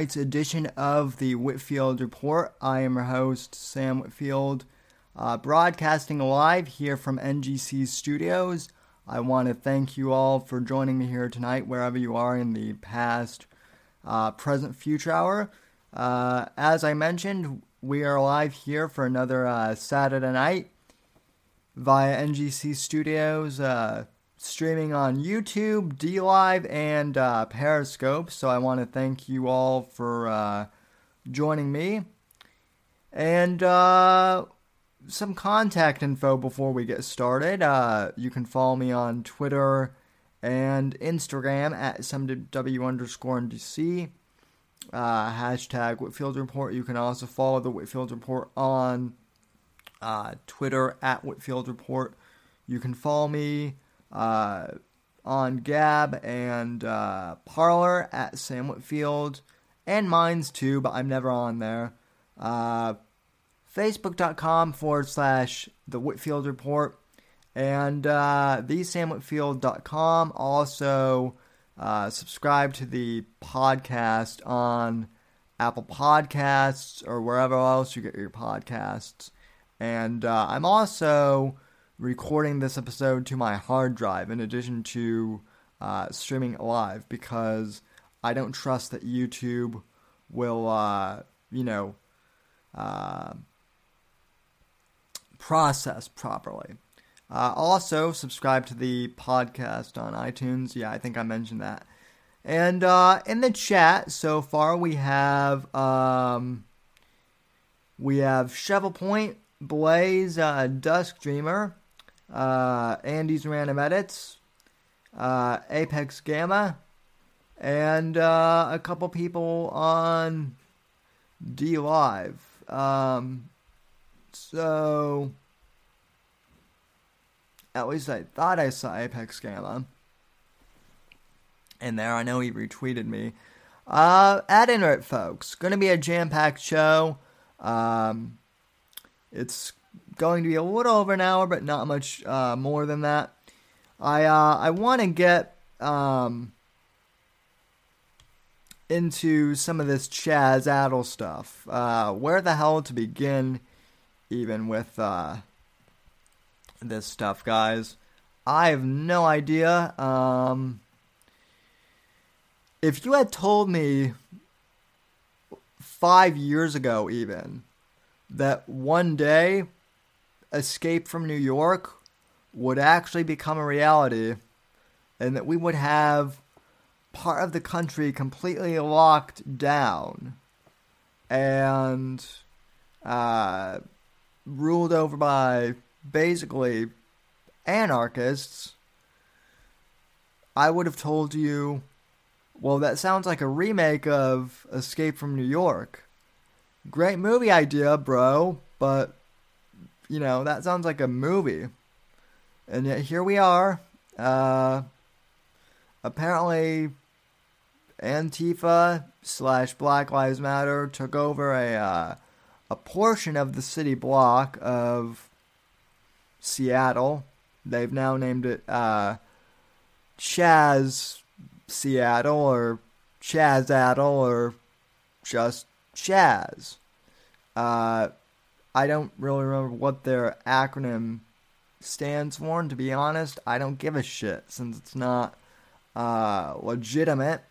tonight's edition of the Whitfield Report. I am your host, Sam Whitfield, uh, broadcasting live here from NGC Studios. I want to thank you all for joining me here tonight, wherever you are in the past, uh, present, future hour. Uh, as I mentioned, we are live here for another uh, Saturday night via NGC Studios. Streaming on YouTube, DLive, and uh, Periscope. So I want to thank you all for uh, joining me. And uh, some contact info before we get started. Uh, you can follow me on Twitter and Instagram at SMW underscore NDC. Uh, hashtag Whitfield Report. You can also follow the Whitfield Report on uh, Twitter at Whitfield Report. You can follow me uh, on Gab and uh, Parler at Sam Whitfield, and mine's too, but I'm never on there. Uh, Facebook.com forward slash The Whitfield Report, and uh, thesamwhitfield.com. Also, uh, subscribe to the podcast on Apple Podcasts or wherever else you get your podcasts. And uh, I'm also recording this episode to my hard drive in addition to uh, streaming it live because I don't trust that YouTube will, uh, you know, uh, process properly. Uh, also, subscribe to the podcast on iTunes. Yeah, I think I mentioned that. And uh, in the chat so far, we have um, we have Shovel Point, Blaze, uh, Dusk Dreamer, uh, Andy's Random Edits, uh, Apex Gamma, and uh, a couple people on DLive. Um, so, at least I thought I saw Apex Gamma in there. I know he retweeted me. Uh, at Internet, folks, going to be a jam-packed show. Um, it's going to be a little over an hour, but not much uh, more than that. I uh, I want to get um, into some of this CHAZattle stuff. Uh, where the hell to begin, even with uh, this stuff, guys? I have no idea. Um, if you had told me five years ago, even that one day escape from New York would actually become a reality and that we would have part of the country completely locked down and uh, ruled over by basically anarchists, I would have told you, well, that sounds like a remake of Escape from New York. Great movie idea, bro, but you know, that sounds like a movie. And yet here we are. Uh, apparently, Antifa slash Black Lives Matter took over a uh, a portion of the city block of Seattle. They've now named it uh, Chaz Seattle or CHAZattle or just Chaz. Uh, I don't really remember what their acronym stands for, and to be honest, I don't give a shit since it's not uh, legitimate.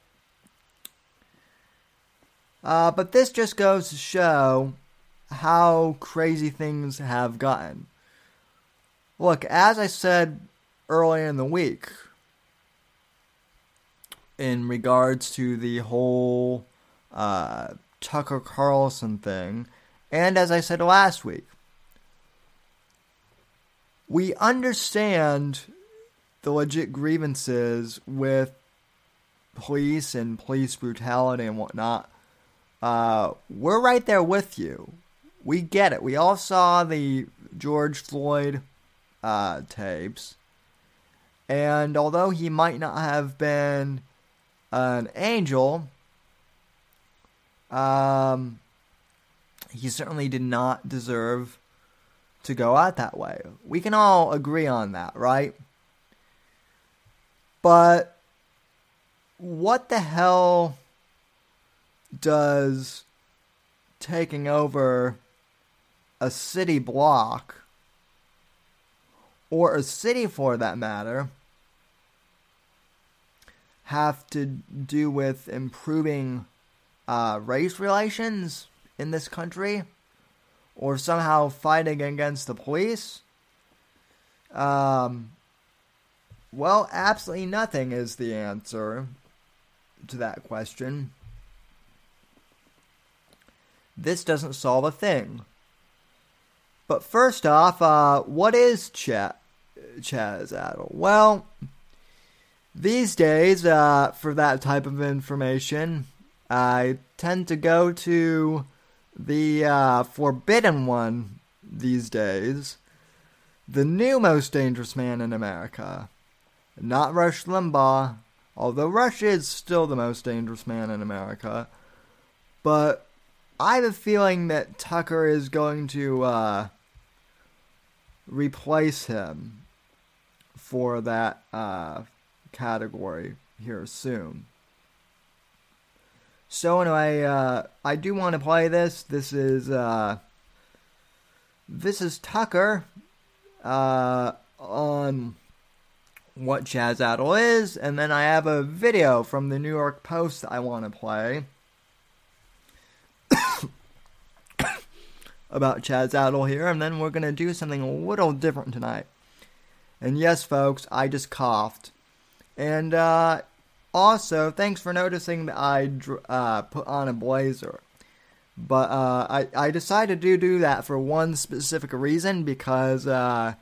Uh, but this just goes to show how crazy things have gotten. Look, as I said earlier in the week, in regards to the whole uh, Tucker Carlson thing, and as I said last week, we understand the legit grievances with police and police brutality and whatnot. Uh, we're right there with you. We get it. We all saw the George Floyd uh, tapes. And although he might not have been an angel, um, he certainly did not deserve to go out that way. We can all agree on that, right? But what the hell does taking over a city block, or a city for that matter, have to do with improving uh, race relations in this country? Or somehow fighting against the police? Um, well, absolutely nothing is the answer to that question. This doesn't solve a thing. But first off, uh, what is Ch- CHAZattle? Well, these days, uh, for that type of information, I tend to go to the uh, forbidden one these days. The new most dangerous man in America. Not Rush Limbaugh, although Rush is still the most dangerous man in America. But I have a feeling that Tucker is going to uh, replace him for that uh, category here soon. So anyway, uh, I do want to play this. This is uh, this is Tucker uh, on what CHAZattle is, and then I have a video from the New York Post I want to play about CHAZattle here, and then we're gonna do something a little different tonight. And yes, folks, I just coughed. And uh, also, thanks for noticing that I uh, put on a blazer. But uh, I, I decided to do that for one specific reason because, uh,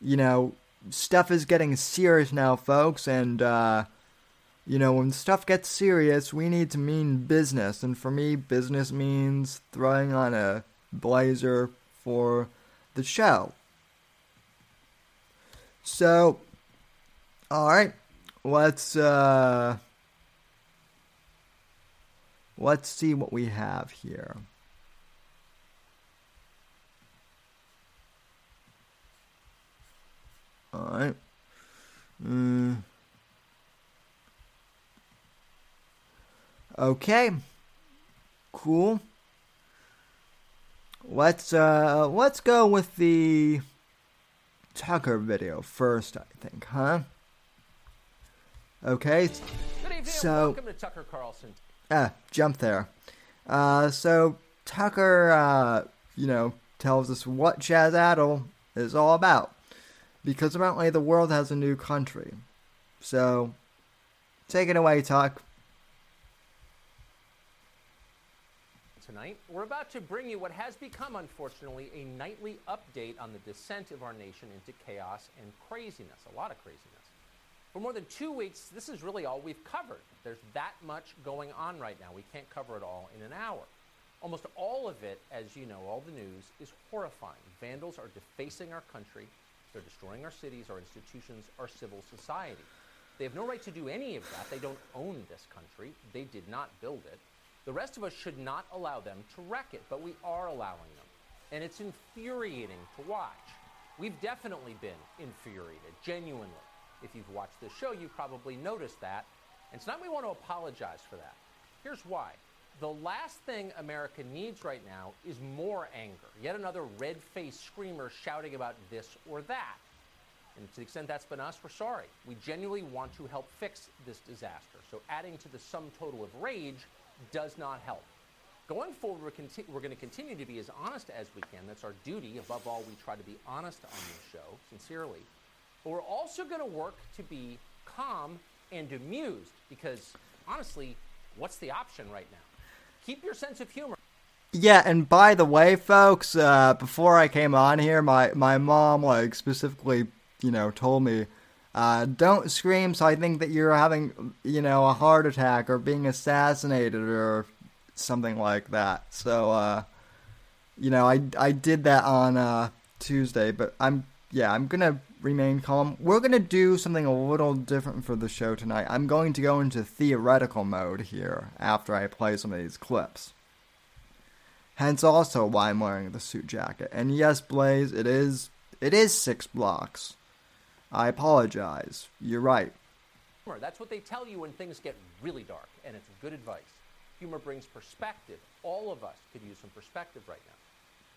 you know, stuff is getting serious now, folks. And, uh, you know, when stuff gets serious, we need to mean business. And for me, business means throwing on a blazer for the show. So, alright, let's, uh, let's see what we have here. Alright. Mm. Okay. Cool. Let's uh let's go with the Tucker video first, I think, huh? Okay. so welcome to Tucker Carlson. Ah, jump there. Uh so Tucker uh you know tells us what CHAZattle is all about. Because apparently the world has a new country. So take it away, Tuck. tonight, we're about to bring you what has become, unfortunately, a nightly update on the descent of our nation into chaos and craziness, a lot of craziness. For more than two weeks, this is really all we've covered. There's that much going on right now. We can't cover it all in an hour. Almost all of it, as you know, all the news, is horrifying. Vandals are defacing our country, they're destroying our cities, our institutions, our civil society. They have no right to do any of that. They don't own this country, they did not build it. The rest of us should not allow them to wreck it, but we are allowing them. And it's infuriating to watch. We've definitely been infuriated, genuinely. If you've watched this show, you've probably noticed that. And tonight we want to apologize for that. Here's why. The last thing America needs right now is more anger. Yet another red faced screamer shouting about this or that. And to the extent that's been us, we're sorry. We genuinely want to help fix this disaster. So adding to the sum total of rage does not help. Going forward, we're, conti- we're going to continue to be as honest as we can. That's our duty. Above all, we try to be honest on this show, sincerely. But we're also going to work to be calm and amused because, honestly, what's the option right now? Keep your sense of humor. Yeah, and by the way, folks, uh, before I came on here, my, my mom, like, specifically, you know, told me uh, don't scream so I think that you're having, you know, a heart attack or being assassinated or something like that. So, uh, you know, I, I did that on uh, Tuesday, but I'm, yeah, I'm to remain calm. We're going to do something a little different for the show tonight. I'm going to go into theoretical mode here after I play some of these clips. Hence also why I'm wearing the suit jacket. And yes, Blaze, it is it is six blocks. I apologize. You're right. That's what they tell you when things get really dark, and it's good advice. Humor brings perspective. All of us could use some perspective right now.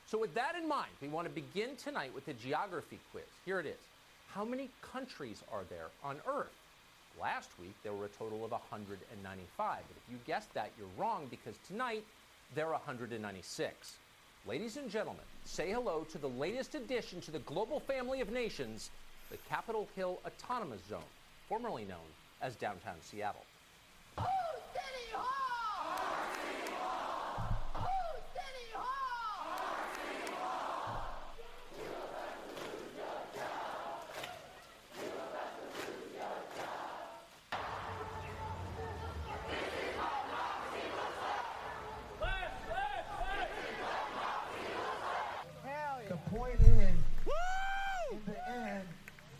So, with that in mind, we want to begin tonight with the geography quiz. Here it is. How many countries are there on Earth? Last week, there were a total of 195. But if you guessed that, you're wrong because tonight, there are 196. Ladies and gentlemen, say hello to the latest addition to the global family of nations, the Capitol Hill Autonomous Zone, formerly known as downtown Seattle. The point is, in the end,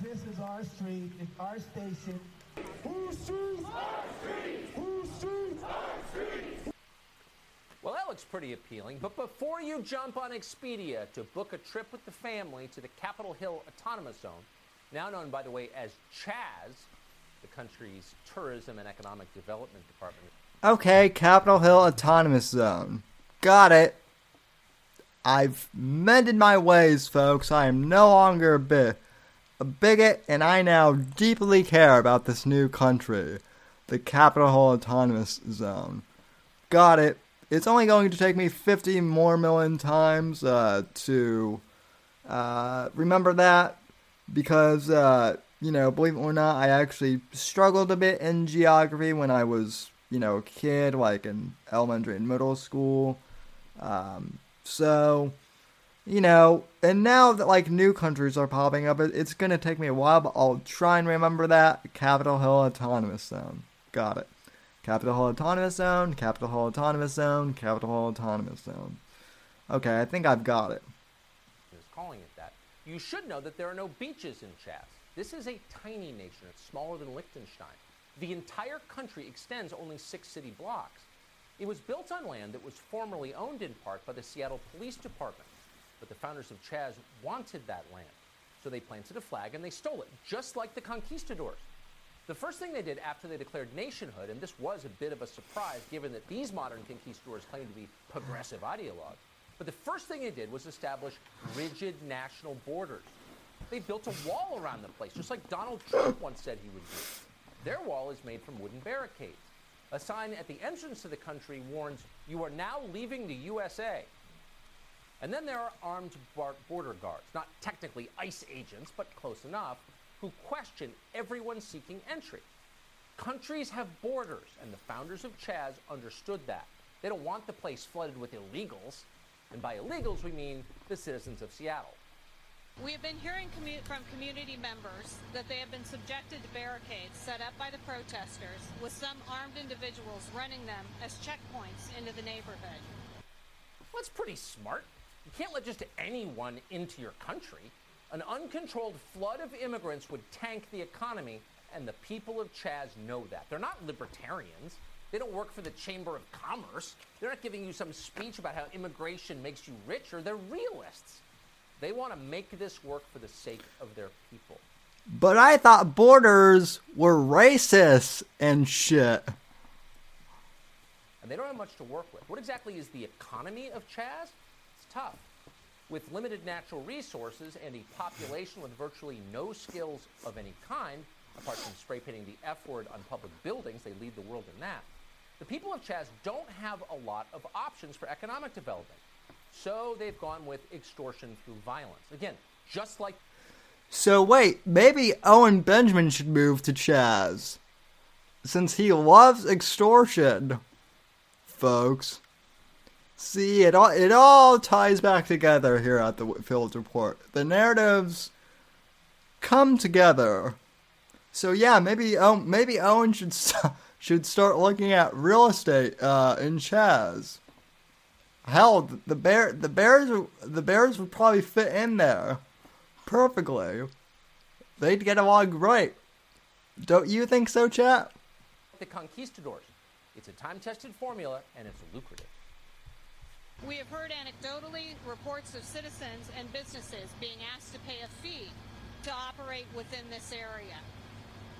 this is our street, it's our station. Whose street? Our street. Whose street? Our street. Well, that looks pretty appealing, but before you jump on Expedia to book a trip with the family to the Capitol Hill Autonomous Zone, now known, by the way, as CHAZ, the country's Tourism and Economic Development Department, Okay, Capitol Hill Autonomous Zone. Got it. I've mended my ways, folks. I am no longer a bit a bigot, and I now deeply care about this new country, the Capitol Hill Autonomous Zone. Got it. It's only going to take me 50 more million times uh, to uh, remember that because, uh, you know, believe it or not, I actually struggled a bit in geography when I was, you know, a kid, like in elementary and middle school. Um, so, you know, and now that like new countries are popping up, it, it's gonna take me a while, but I'll try and remember that. Capitol Hill Autonomous Zone. Got it. Capitol Hill Autonomous Zone, Capitol Hill Autonomous Zone, Capitol Hill Autonomous Zone. Okay, I think I've got it. is calling it that. You should know that there are no beaches in Chaz. This is a tiny nation. It's smaller than Liechtenstein. The entire country extends only six city blocks. It was built on land that was formerly owned in part by the Seattle Police Department, but the founders of Chaz wanted that land. So they planted a flag and they stole it, just like the conquistadors. The first thing they did after they declared nationhood, and this was a bit of a surprise given that these modern conquistadors claim to be progressive ideologues, but the first thing they did was establish rigid national borders. They built a wall around the place, just like Donald Trump once said he would do. Their wall is made from wooden barricades. A sign at the entrance to the country warns, You are now leaving the USA. And then there are armed border guards, not technically ICE agents, but close enough, who question everyone seeking entry. Countries have borders, and the founders of Chaz understood that. They don't want the place flooded with illegals. And by illegals, we mean the citizens of Seattle. We have been hearing commu- from community members that they have been subjected to barricades set up by the protesters, with some armed individuals running them as checkpoints into the neighborhood. Well, that's pretty smart. You can't let just anyone into your country. An uncontrolled flood of immigrants would tank the economy, and the people of Chaz know that. They're not libertarians. They don't work for the Chamber of Commerce. They're not giving you some speech about how immigration makes you richer. They're realists. They want to make this work for the sake of their people. But I thought borders were racist and shit. And they don't have much to work with. What exactly is the economy of Chaz? Tough. With limited natural resources and a population with virtually no skills of any kind, apart from spray painting the F word on public buildings, they lead the world in that. The people of Chaz don't have a lot of options for economic development. So they've gone with extortion through violence. Again, just like So wait, maybe Owen Benjamin should move to Chaz. Since he loves extortion. Folks. See, it all it all ties back together here at the Whitfield Report. The narratives come together. So yeah, maybe oh, maybe Owen should st- should start looking at real estate uh, in Chaz. Hell, the bear the bears the bears would probably fit in there perfectly. They'd get along great. Don't you think so, chat? the conquistadors. It's a time tested formula and it's lucrative. We have heard anecdotally reports of citizens and businesses being asked to pay a fee to operate within this area.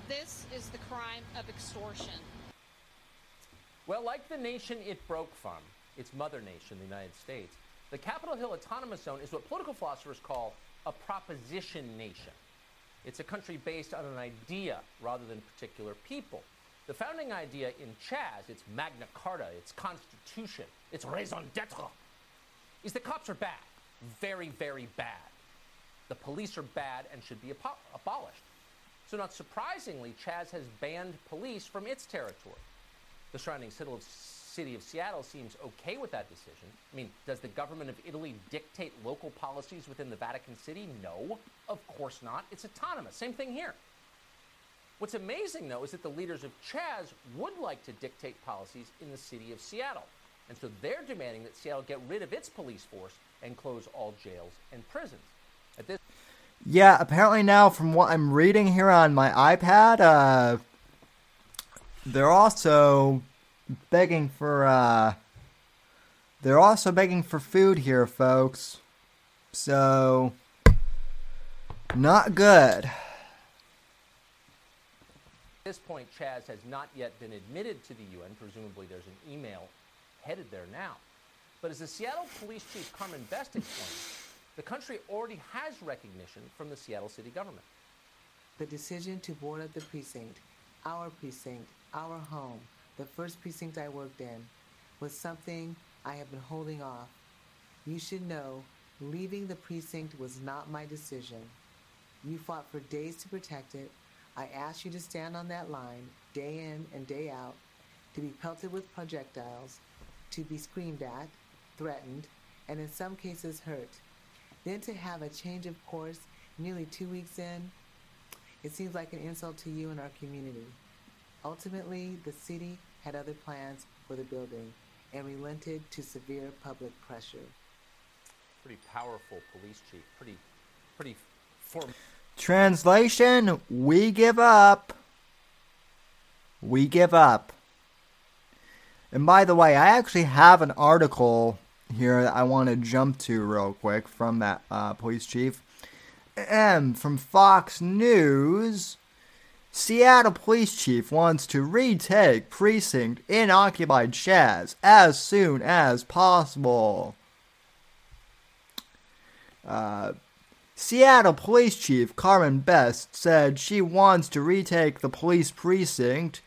This is the crime of extortion. Well, like the nation it broke from, its mother nation, the United States, the Capitol Hill Autonomous Zone is what political philosophers call a proposition nation. It's a country based on an idea rather than particular people. The founding idea in Chaz, its Magna Carta, its Constitution, its raison d'etre, is that cops are bad. Very, very bad. The police are bad and should be abo- abolished. So, not surprisingly, Chaz has banned police from its territory. The surrounding city of Seattle seems okay with that decision. I mean, does the government of Italy dictate local policies within the Vatican City? No, of course not. It's autonomous. Same thing here. What's amazing, though, is that the leaders of Chaz would like to dictate policies in the city of Seattle. And so they're demanding that Seattle get rid of its police force and close all jails and prisons. At this yeah, apparently now, from what I'm reading here on my iPad, uh, they're also begging for uh, they're also begging for food here, folks. So not good. At this point, Chaz has not yet been admitted to the UN. Presumably, there's an email headed there now. But as the Seattle Police Chief Carmen Best explained, the country already has recognition from the Seattle city government. The decision to board up the precinct, our precinct, our home, the first precinct I worked in, was something I have been holding off. You should know leaving the precinct was not my decision. You fought for days to protect it. I ask you to stand on that line day in and day out, to be pelted with projectiles, to be screamed at, threatened, and in some cases hurt. Then to have a change of course nearly two weeks in, it seems like an insult to you and our community. Ultimately, the city had other plans for the building and relented to severe public pressure. Pretty powerful police chief. Pretty, pretty. Translation: We give up. We give up. And by the way, I actually have an article here that I want to jump to real quick from that uh, police chief. M from Fox News. Seattle police chief wants to retake precinct in occupied Chaz as soon as possible. Uh, Seattle police chief Carmen Best said she wants to retake the police precinct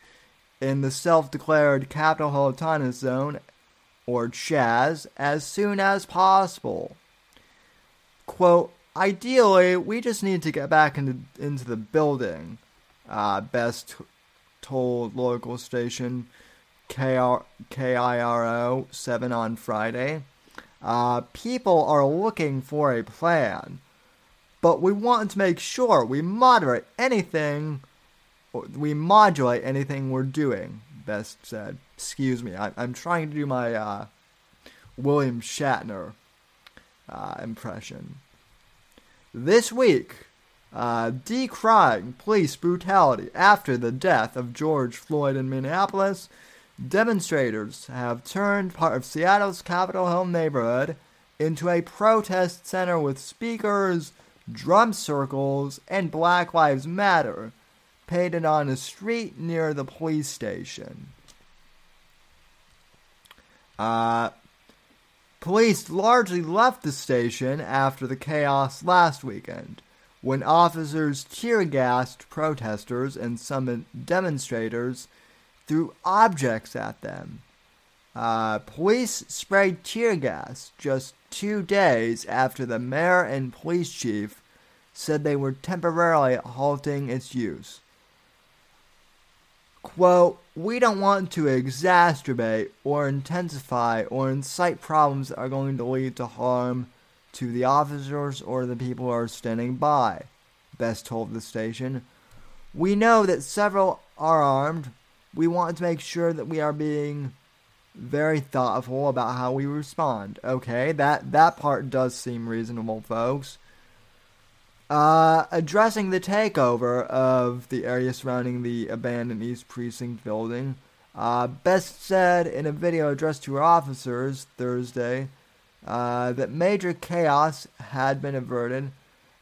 in the self declared Capitol Hill Autonomous Zone, or Chaz, as soon as possible. Quote, Ideally, we just need to get back into, into the building, uh, Best told local station KR, KIRO 7 on Friday. Uh, people are looking for a plan, but we want to make sure we moderate anything we modulate anything we're doing, Best said. Excuse me, I, am trying to do my uh, William Shatner uh, impression. This week, uh, decrying police brutality after the death of George Floyd in Minneapolis, demonstrators have turned part of Seattle's Capitol Hill neighborhood into a protest center with speakers, drum circles, and Black Lives Matter painted on a street near the police station. Uh, police largely left the station after the chaos last weekend, when officers tear gassed protesters and some demonstrators threw objects at them. Uh, police sprayed tear gas just two days after the mayor and police chief said they were temporarily halting its use. Quote, we don't want to exacerbate or intensify or incite problems that are going to lead to harm to the officers or the people who are standing by, Best told the station. We know that several are armed. We want to make sure that we are being very thoughtful about how we respond. Okay, that that part does seem reasonable, folks. Uh, addressing the takeover of the area surrounding the abandoned East Precinct building, uh, Best said in a video addressed to her officers Thursday uh, that major chaos had been averted,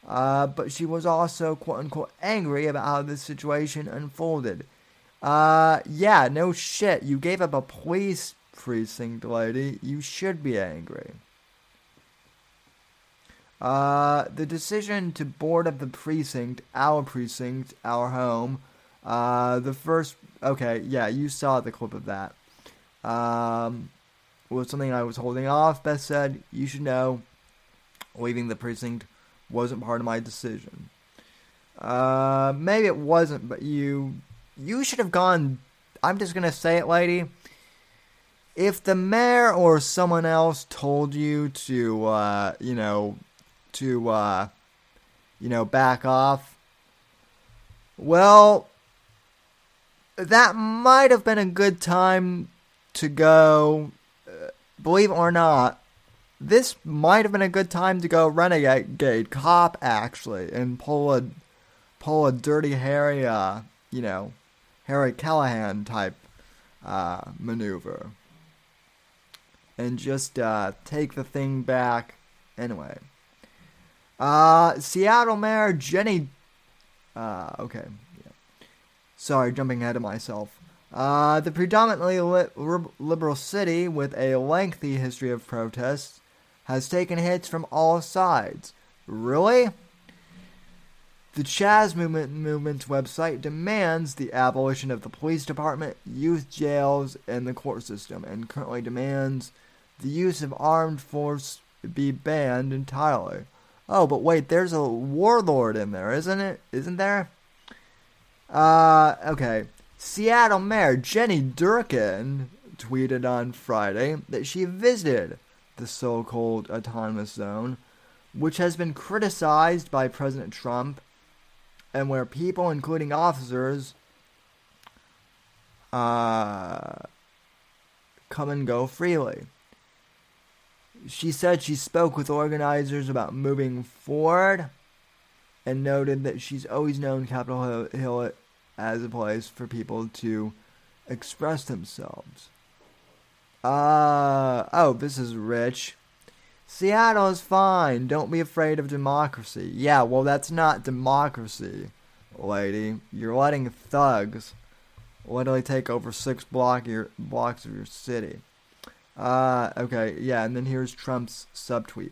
uh, but she was also quote unquote angry about how the situation unfolded. Uh, yeah, no shit. You gave up a police precinct, lady. You should be angry. Uh, the decision to board up the precinct, our precinct, our home, uh, the first, okay, yeah, you saw the clip of that. Um, was something I was holding off. Best said, you should know, leaving the precinct wasn't part of my decision. Uh, maybe it wasn't, but you, you should have gone, I'm just gonna say it, lady. If the mayor or someone else told you to, uh, you know, to, uh, you know, back off. Well, that might have been a good time to go. Uh, believe it or not, this might have been a good time to go renegade cop actually and pull a pull a dirty Harry, uh, you know, Harry Callahan type uh, maneuver, and just uh, take the thing back anyway. Uh, Seattle Mayor Jenny. Uh, okay. Yeah. Sorry, jumping ahead of myself. Uh, the predominantly li- liberal city with a lengthy history of protests has taken hits from all sides. Really? The Chaz movement movement's website demands the abolition of the police department, youth jails, and the court system, and currently demands the use of armed force be banned entirely. Oh, but wait, there's a warlord in there, isn't it? Isn't there? Uh, okay. Seattle Mayor Jenny Durkan tweeted on Friday that she visited the so called autonomous zone, which has been criticized by President Trump and where people, including officers, uh, come and go freely. She said she spoke with organizers about moving forward and noted that she's always known Capitol Hill as a place for people to express themselves. Uh, oh, this is rich. Seattle is fine. Don't be afraid of democracy. Yeah, well, that's not democracy, lady. You're letting thugs literally take over six block your, blocks of your city. Uh, okay, yeah, and then here's Trump's subtweet.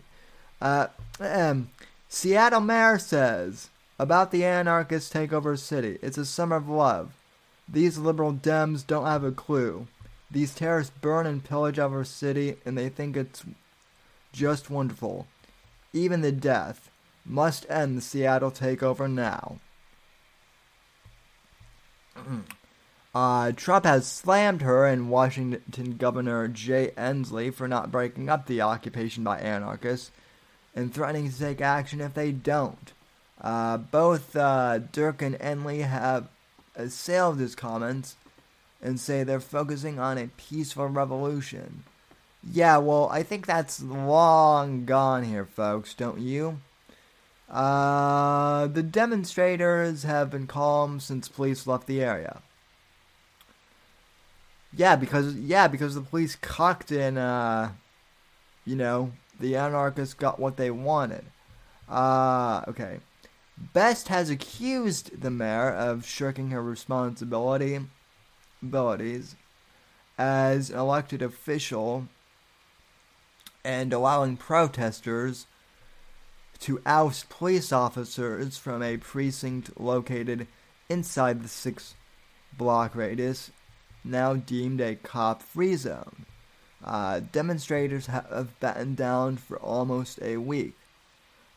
Uh, um, Seattle mayor says about the anarchist takeover city. It's a summer of love. These liberal Dems don't have a clue. These terrorists burn and pillage our city, and they think it's just wonderful. Even the death must end the Seattle takeover now. Uh, Trump has slammed her and Washington Governor Jay Inslee for not breaking up the occupation by anarchists and threatening to take action if they don't. Uh, both uh, Dirk and Inslee have assailed his comments and say they're focusing on a peaceful revolution. Yeah, well, I think that's long gone here, folks, don't you? Uh, the demonstrators have been calm since police left the area. Yeah, because yeah, because the police cocked and uh, you know, the anarchists got what they wanted. Uh, okay. Best has accused the mayor of shirking her responsibility abilities as an elected official and allowing protesters to oust police officers from a precinct located inside the six block radius now deemed a cop free zone. Uh, demonstrators have battened down for almost a week.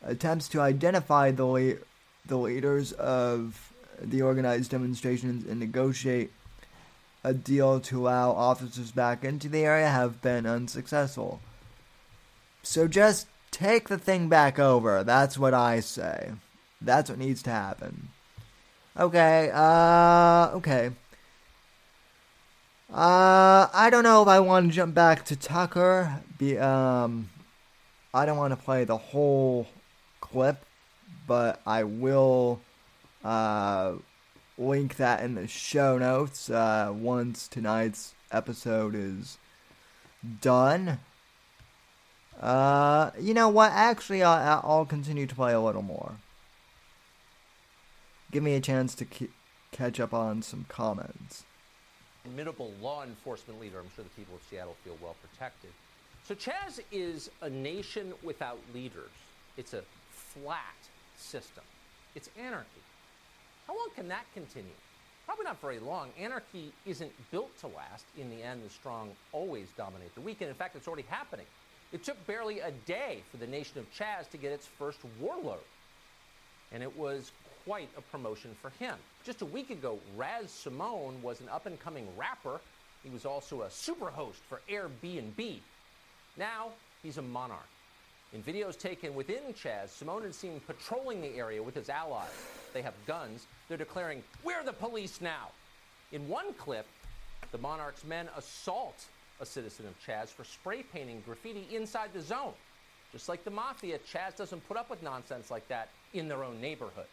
Attempts to identify the, le- the leaders of the organized demonstrations and negotiate a deal to allow officers back into the area have been unsuccessful. So just take the thing back over. That's what I say. That's what needs to happen. Okay, uh, okay. Uh, I don't know if I want to jump back to Tucker. Be um, I don't want to play the whole clip, but I will uh link that in the show notes uh, once tonight's episode is done. Uh, you know what? Actually, I'll, I'll continue to play a little more. Give me a chance to keep catch up on some comments. Formidable law enforcement leader. I'm sure the people of Seattle feel well protected. So Chaz is a nation without leaders. It's a flat system. It's anarchy. How long can that continue? Probably not very long. Anarchy isn't built to last. In the end, the strong always dominate the weak. And in fact, it's already happening. It took barely a day for the nation of Chaz to get its first warlord. And it was quite a promotion for him. Just a week ago, Raz Simone was an up and coming rapper. He was also a superhost for Airbnb. Now, he's a monarch. In videos taken within Chaz, Simone is seen patrolling the area with his allies. They have guns. They're declaring, We're the police now. In one clip, the monarch's men assault a citizen of Chaz for spray painting graffiti inside the zone. Just like the mafia, Chaz doesn't put up with nonsense like that in their own neighborhood.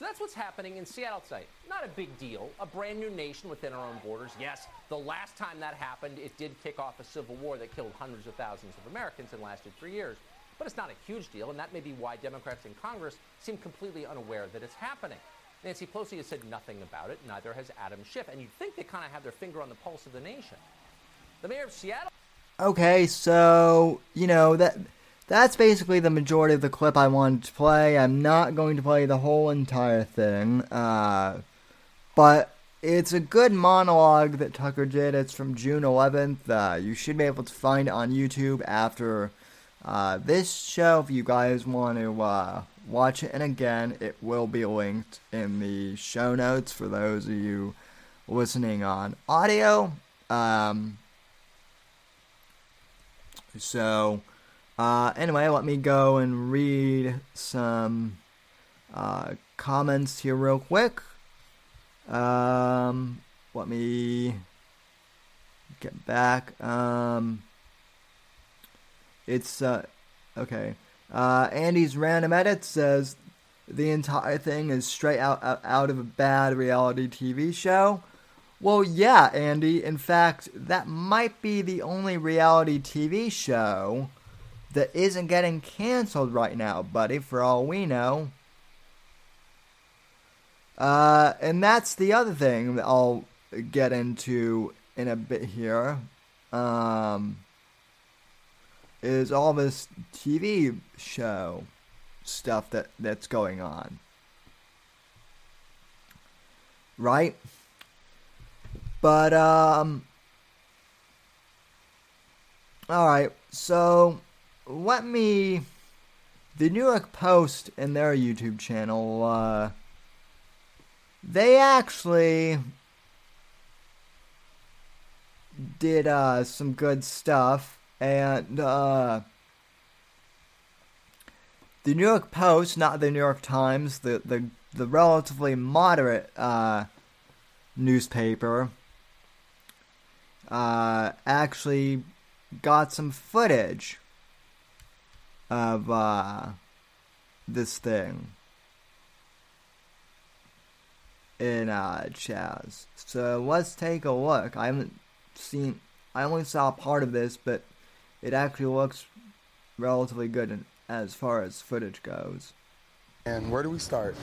So that's what's happening in Seattle tonight. Not a big deal. A brand new nation within our own borders. Yes, the last time that happened, it did kick off a civil war that killed hundreds of thousands of Americans and lasted for years. But it's not a huge deal, and that may be why Democrats in Congress seem completely unaware that it's happening. Nancy Pelosi has said nothing about it, neither has Adam Schiff, and you'd think they kind of have their finger on the pulse of the nation. The mayor of Seattle. Okay, so, you know, that that's basically the majority of the clip I wanted to play. I'm not going to play the whole entire thing, uh, but it's a good monologue that Tucker did. It's from June 11th. Uh, you should be able to find it on YouTube after uh, this show if you guys want to uh, watch it. And again, it will be linked in the show notes for those of you listening on audio. Um, so uh, anyway, let me go and read some uh, comments here real quick. Um, let me get back. Um, it's uh, okay. Uh, Andy's random edit says the entire thing is straight out out of a bad reality TV show. Well, yeah, Andy. In fact, that might be the only reality TV show that isn't getting canceled right now, buddy, for all we know. Uh, and that's the other thing that I'll get into in a bit here. Um, is all this TV show stuff that, that's going on. Right? But, um, alright, so let me. The New York Post and their YouTube channel, uh, they actually did uh, some good stuff, and uh, the New York Post, not the New York Times, the the the relatively moderate uh, newspaper, uh, actually got some footage of uh, this thing in uh, Chaz. So let's take a look. I haven't seen. I only saw part of this, but it actually looks relatively good in, as far as footage goes. And where do we start?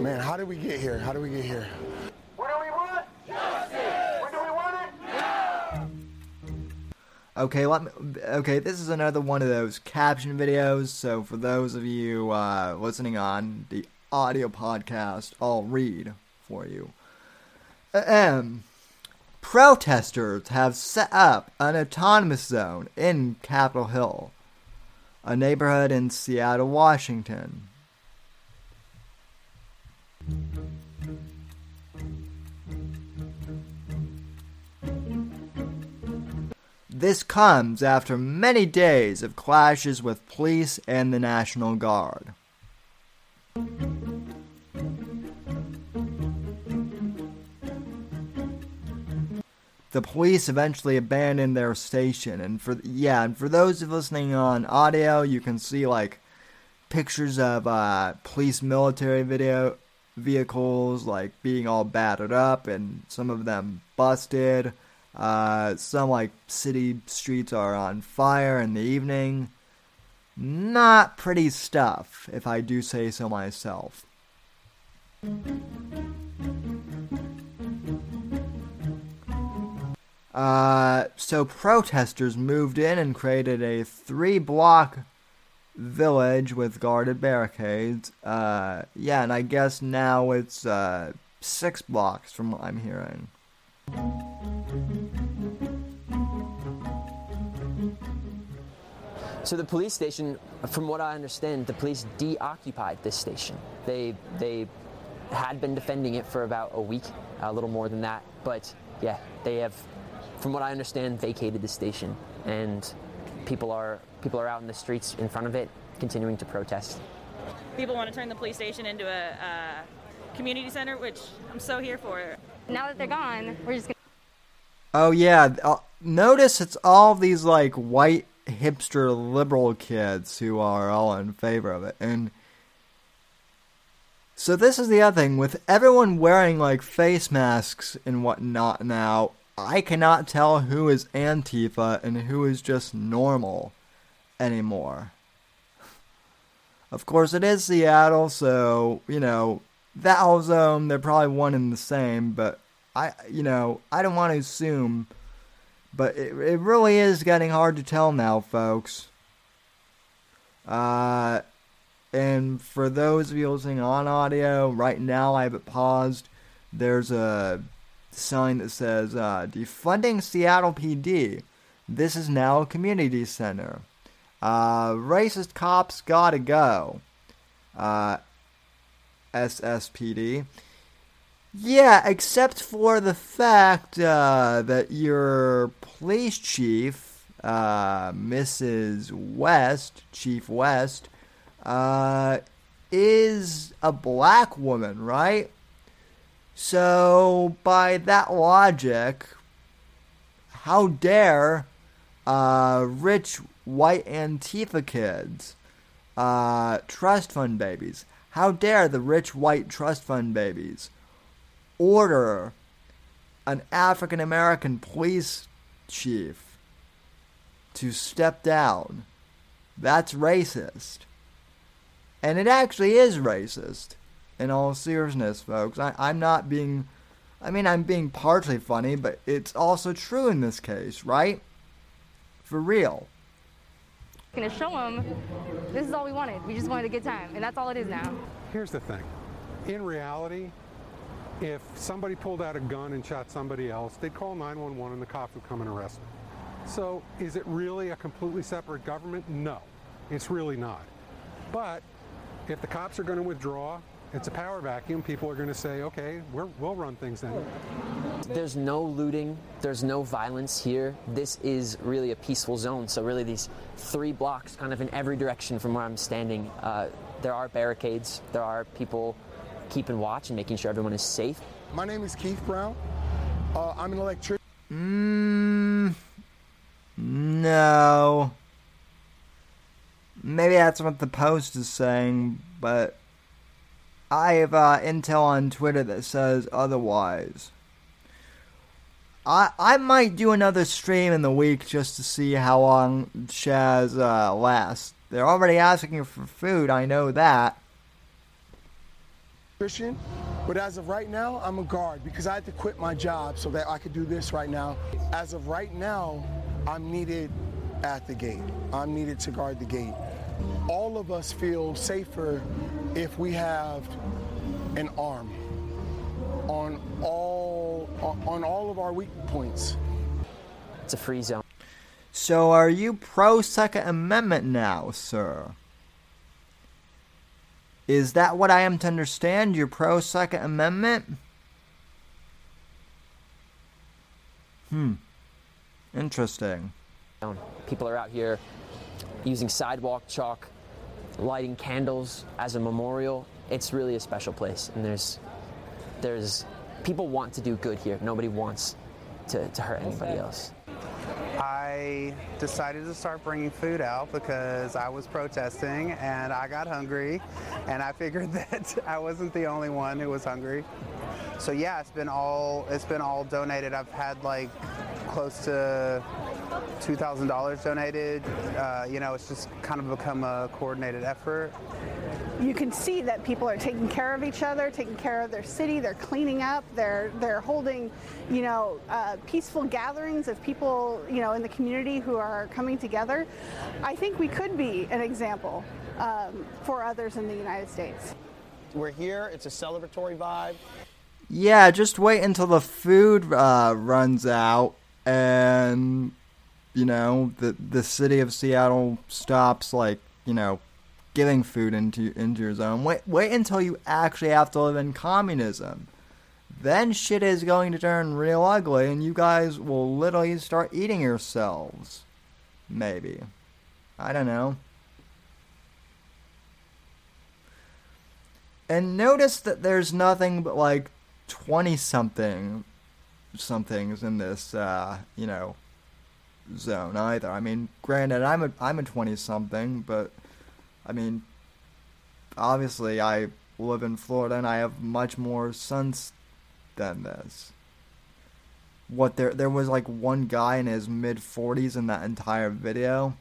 Man, how did we get here? How did we get here? Okay, let me, okay, this is another one of those caption videos. So for those of you uh, listening on the audio podcast, I'll read for you. Um, protesters have set up an autonomous zone in Capitol Hill, a neighborhood in Seattle, Washington. This comes after many days of clashes with police and the National Guard. The police eventually abandoned their station, and for yeah, and for those listening on audio, you can see like pictures of uh, police military video vehicles like being all battered up, and some of them busted. Uh, some like city streets are on fire in the evening. Not pretty stuff, if I do say so myself. Uh, so protesters moved in and created a three block village with guarded barricades. Uh, yeah, and I guess now it's uh, six blocks from what I'm hearing. So the police station, from what I understand, the police deoccupied this station. They they had been defending it for about a week, a little more than that. But yeah, they have, from what I understand, vacated the station, and people are people are out in the streets in front of it, continuing to protest. People want to turn the police station into a, a community center, which I'm so here for. Now that they're gone, we're just gonna. Oh yeah, uh, notice it's all these like white hipster liberal kids who are all in favor of it, and so this is the other thing with everyone wearing like face masks and whatnot now. I cannot tell who is Antifa and who is just normal anymore. Of course, it is Seattle, so you know that whole zone. They're probably one and the same, but I, you know, I don't want to assume. But it, it really is getting hard to tell now, folks. Uh, and for those of you listening on audio, right now I have it paused. There's a sign that says uh, defunding Seattle PD. This is now a community center. Uh, racist cops gotta go. Uh, SSPD. Yeah, except for the fact uh, that your police chief, uh, Mrs. Best, Chief Best, uh, is a black woman, right? So, by that logic, how dare uh, rich white Antifa kids, uh, trust fund babies, how dare the rich white trust fund babies order an African American police chief to step down? That's racist. And it actually is racist, in all seriousness, folks. I, I'm not being. I mean, I'm being partially funny, but it's also true in this case, right? For real. Gonna show them this is all we wanted. We just wanted a good time, and that's all it is now. Here's the thing. In reality, if somebody pulled out a gun and shot somebody else, they'd call 911 and the cops would come and arrest them. So is it really a completely separate government? No, it's really not. But if the cops are going to withdraw, it's a power vacuum. People are going to say, okay, we will run things then. There's no looting, there's no violence here. This is really a peaceful zone. So, really, these three blocks, kind of in every direction from where I'm standing, uh, there are barricades, there are people keeping watch and making sure everyone is safe. My name is Keith Brown. Uh, I'm an electrician. Mmm. No. Maybe that's what the post is saying, but I have uh, intel on Twitter that says otherwise. I I might do another stream in the week just to see how long Chaz uh, lasts. They're already asking for food, I know that. Christian, but as of right now, I'm a guard because I had to quit my job so that I could do this right now. As of right now, I'm needed at the gate. I'm needed to guard the gate. All of us feel safer if we have an arm on all on all of our weak points. It's a free zone. So are you pro Second Amendment now, sir? Is that what I am to understand? You're pro Second Amendment? Hmm. Interesting. People are out here using sidewalk chalk, lighting candles as a memorial. It's really a special place, and there's, there's, people want to do good here. Nobody wants to, to hurt anybody else. I decided to start bringing food out because I was protesting and I got hungry, and I figured that I wasn't the only one who was hungry. So yeah, it's been all it's been all donated. I've had like close to two thousand dollars donated. Uh, you know, it's just kind of become a coordinated effort. you can see that people are taking care of each other, taking care of their city. They're cleaning up. They're they're holding, you know, uh, peaceful gatherings of people, you know, in the community who are coming together. I think we could be an example um, for others in the United States. We're here. It's a celebratory vibe. Yeah, just wait until the food uh, runs out and you know the the city of Seattle stops like you know giving food into into your zone. Wait wait until you actually have to live in communism. Then shit is going to turn real ugly, and you guys will literally start eating yourselves. Maybe. I don't know. And notice that there's nothing but like 20 something somethings in this, uh, you know, zone either. I mean, granted, I'm a I'm a 20 something, but I mean, obviously, I live in Florida and I have much more suns than this. What there there was like one guy in his mid 40s in that entire video.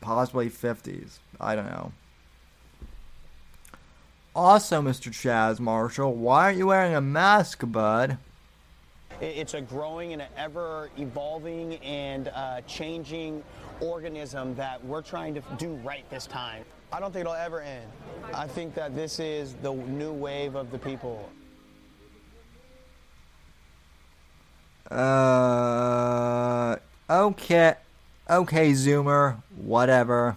Possibly 50s. I don't know. Also, Mr. Chaz Marshall, why aren't you wearing a mask, bud? It's a growing and ever evolving and uh, changing organism that we're trying to do right this time. I don't think it'll ever end. I think that this is the new wave of the people. Uh, okay, okay, Zoomer, whatever.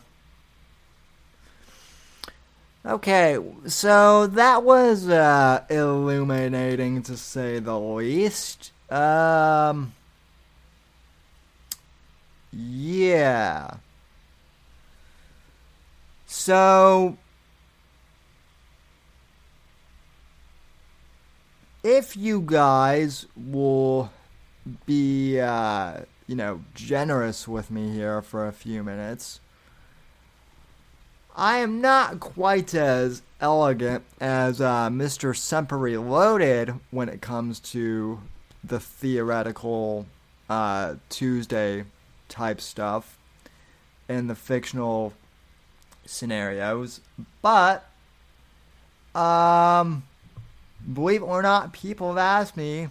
Okay, so that was uh, illuminating to say the least. Um, yeah. So, if you guys will be, uh, you know, generous with me here for a few minutes. I am not quite as elegant as uh, Mr. Semper Reloaded when it comes to the theoretical uh, Tuesday type stuff and the fictional scenarios, but um, believe it or not, people have asked me,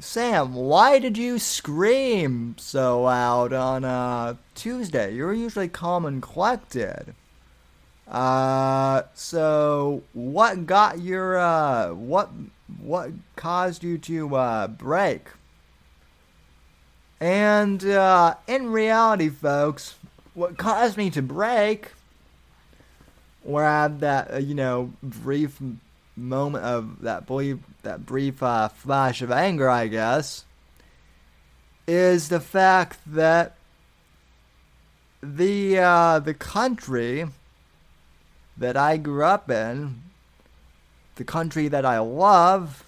Sam, why did you scream so loud on uh, Tuesday? You're usually calm and collected. Uh, so what got your uh, what what caused you to uh, break? And uh, in reality, folks, what caused me to break, or have that uh, you know brief moment of that brief that brief uh, flash of anger, I guess, is the fact that the uh, the country that I grew up in, the country that I love,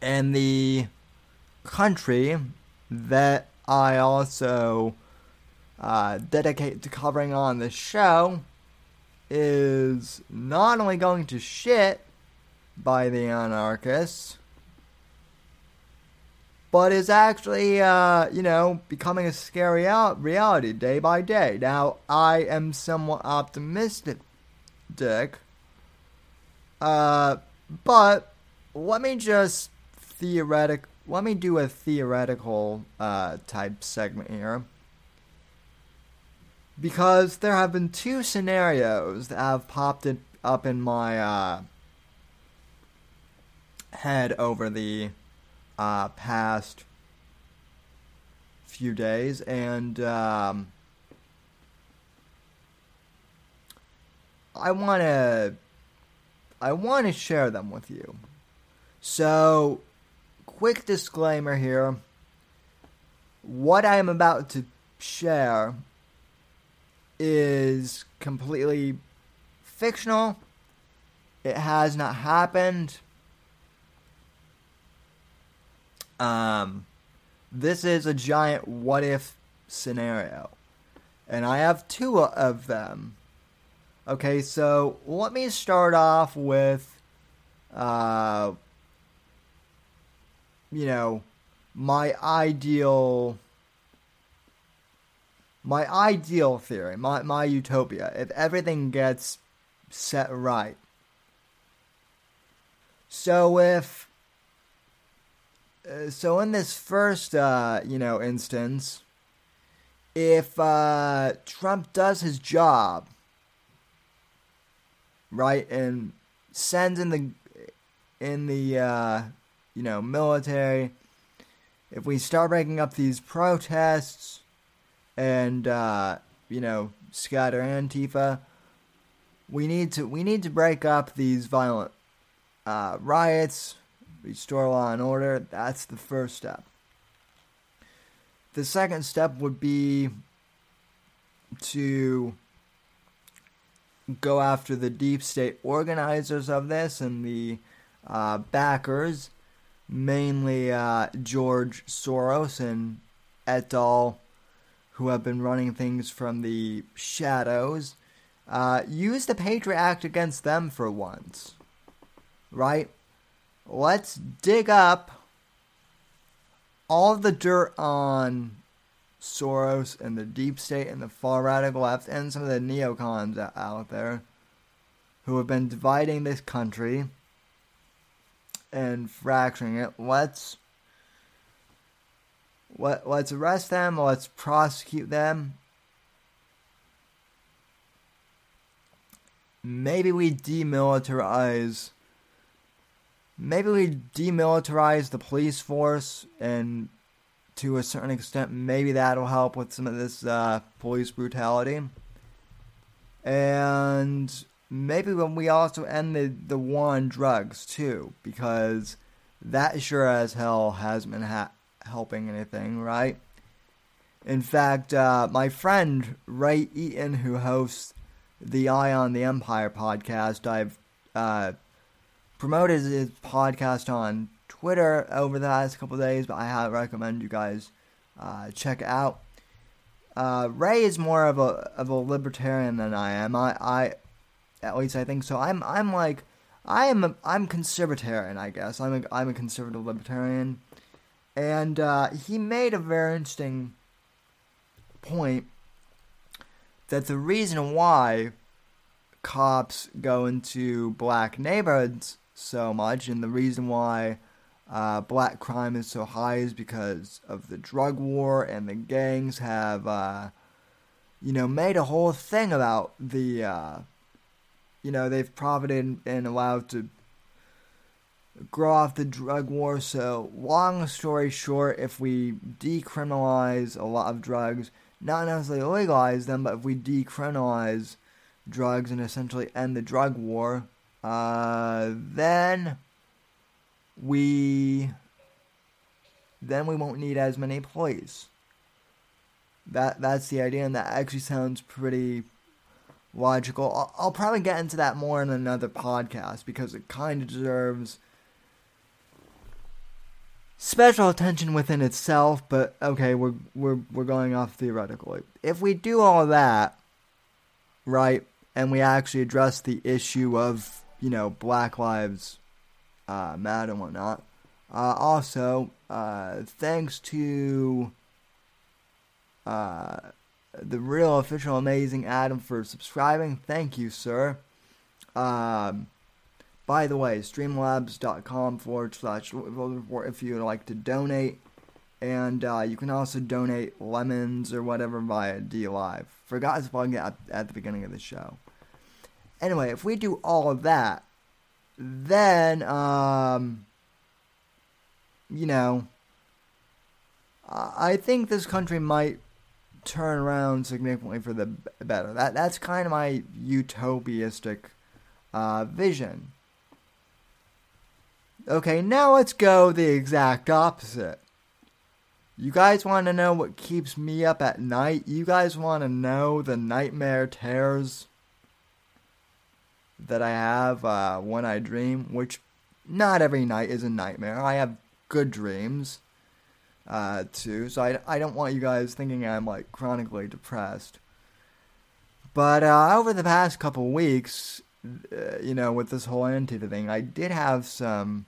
and the country that I also uh, dedicate to covering on the show is not only going to shit by the anarchists, but is actually, uh, you know, becoming a scary out- reality day by day. Now, I am somewhat optimistic, Dick, uh, but let me just theoretic. Let me do a theoretical uh, type segment here because there have been two scenarios that have popped it up in my uh, head over the uh, past few days, and um, I want to I want to share them with you. So, quick disclaimer here: what I am about to share is completely fictional. It has not happened. Um, this is a giant what if scenario. And I have two of them. Okay, so let me start off with, uh, you know, my ideal my ideal theory, my my utopia, if everything gets set right. So if uh, so in this first uh, you know instance, if uh, Trump does his job right and sends in the in the uh, you know military, if we start breaking up these protests and uh, you know scatter Antifa, we need to we need to break up these violent uh, riots, restore law and order. That's the first step. The second step would be to go after the deep state organizers of this and the uh, backers, mainly uh, George Soros and et al., who have been running things from the shadows. Uh, use the Patriot Act against them for once. Right? Let's dig up all the dirt on Soros and the deep state and the far radical left and some of the neocons out there who have been dividing this country and fracturing it. Let's let, let's arrest them, let's prosecute them. Maybe we demilitarize maybe we demilitarize the police force and to a certain extent maybe that'll help with some of this uh, police brutality and maybe when we also end the, the war on drugs too because that sure as hell hasn't been ha- helping anything right in fact uh, my friend ray eaton who hosts the eye on the empire podcast i've uh, promoted his podcast on Twitter over the last couple days, but I highly recommend you guys uh, check it out. Uh, Ray is more of a of a libertarian than I am. I, I at least I think so. I'm I'm like I am a, I'm conservatarian, I guess. I'm a I'm a conservative libertarian, and uh, he made a very interesting point that the reason why cops go into black neighborhoods so much, and the reason why uh, black crime is so high is because of the drug war, and the gangs have, uh, you know, made a whole thing about the, uh, you know, they've profited and allowed to grow off the drug war. So, long story short, if we decriminalize a lot of drugs, not necessarily legalize them, but if we decriminalize drugs and essentially end the drug war, uh, then we then we won't need as many employees. That that's the idea, and that actually sounds pretty logical. I'll, I'll probably get into that more in another podcast because it kind of deserves special attention within itself. But okay, we're we're we're going off theoretically. If we do all that, right, and we actually address the issue of you know, Black Lives uh, Matter and whatnot. Uh, also, uh, thanks to uh, the real official amazing Adam for subscribing. Thank you, sir. Um, by the way, streamlabs.com forward slash report if you'd like to donate. And uh, you can also donate lemons or whatever via DLive. Forgot to plug it at, the beginning of the show. Anyway, if we do all of that, then um, you know, I think this country might turn around significantly for the better. That that's kind of my utopiastic uh, vision. Okay, now let's go the exact opposite. You guys want to know what keeps me up at night? You guys want to know the nightmare terrors that I have uh, when I dream, which not every night is a nightmare. I have good dreams uh, too, so I, I don't want you guys thinking I'm like chronically depressed. But uh, over the past couple weeks, uh, you know, with this whole Antifa thing, I did have some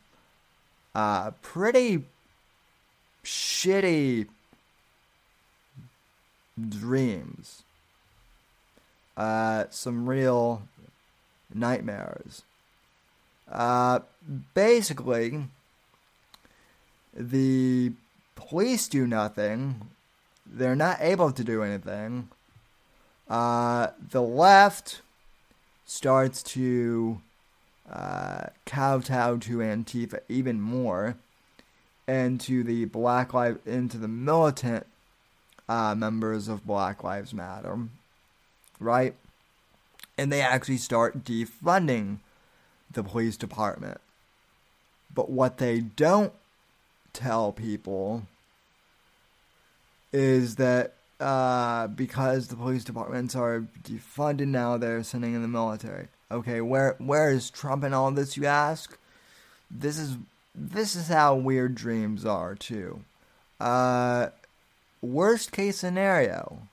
uh, pretty shitty dreams. Uh, some real nightmares. Uh, basically, the police do nothing. They're not able to do anything. Uh, the left starts to uh, kowtow to Antifa even more, and to the Black Lives, into the militant uh, members of Black Lives Matter, right? And they actually start defunding the police department. But what they don't tell people is that uh, because the police departments are defunded now, they're sending in the military. Okay, where where is Trump in all this? You ask. This is this is how weird dreams are too. Uh, worst case scenario.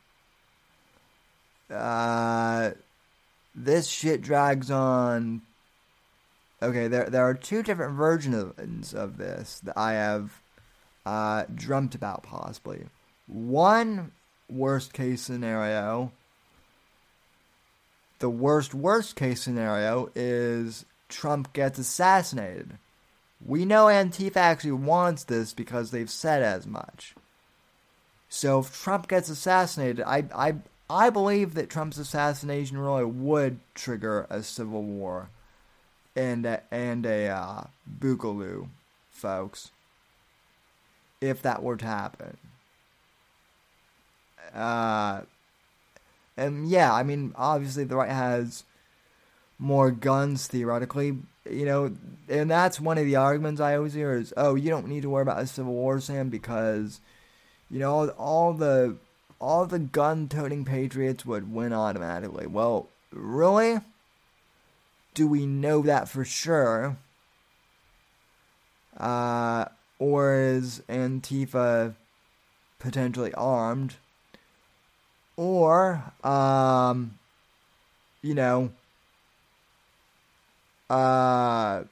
Uh, this shit drags on. Okay, there there are two different versions of this that I have uh, dreamt about possibly. One worst case scenario. The worst worst case scenario is Trump gets assassinated. We know Antifa actually wants this because they've said as much. So if Trump gets assassinated, I I I believe that Trump's assassination really would trigger a civil war and a, and a uh, boogaloo, folks. If that were to happen. Uh, and yeah, I mean, obviously the right has more guns theoretically, you know, and that's one of the arguments I always hear is, oh, you don't need to worry about a civil war, Sam, because, you know, all, all the all the gun-toting patriots would win automatically. Well, really? Do we know that for sure? Uh, or is Antifa potentially armed? Or, um, you know, uh,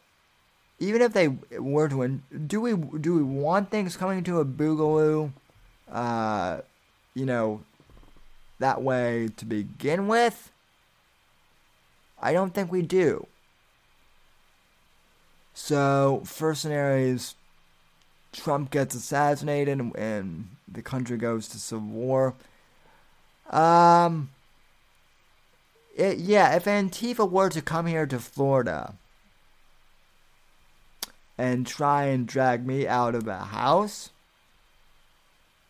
even if they were to win, do we do we want things coming to a boogaloo, uh, you know, that way to begin with? I don't think we do. So, first scenario is Trump gets assassinated and, and the country goes to civil war. Um, it, yeah, if Antifa were to come here to Florida and try and drag me out of a house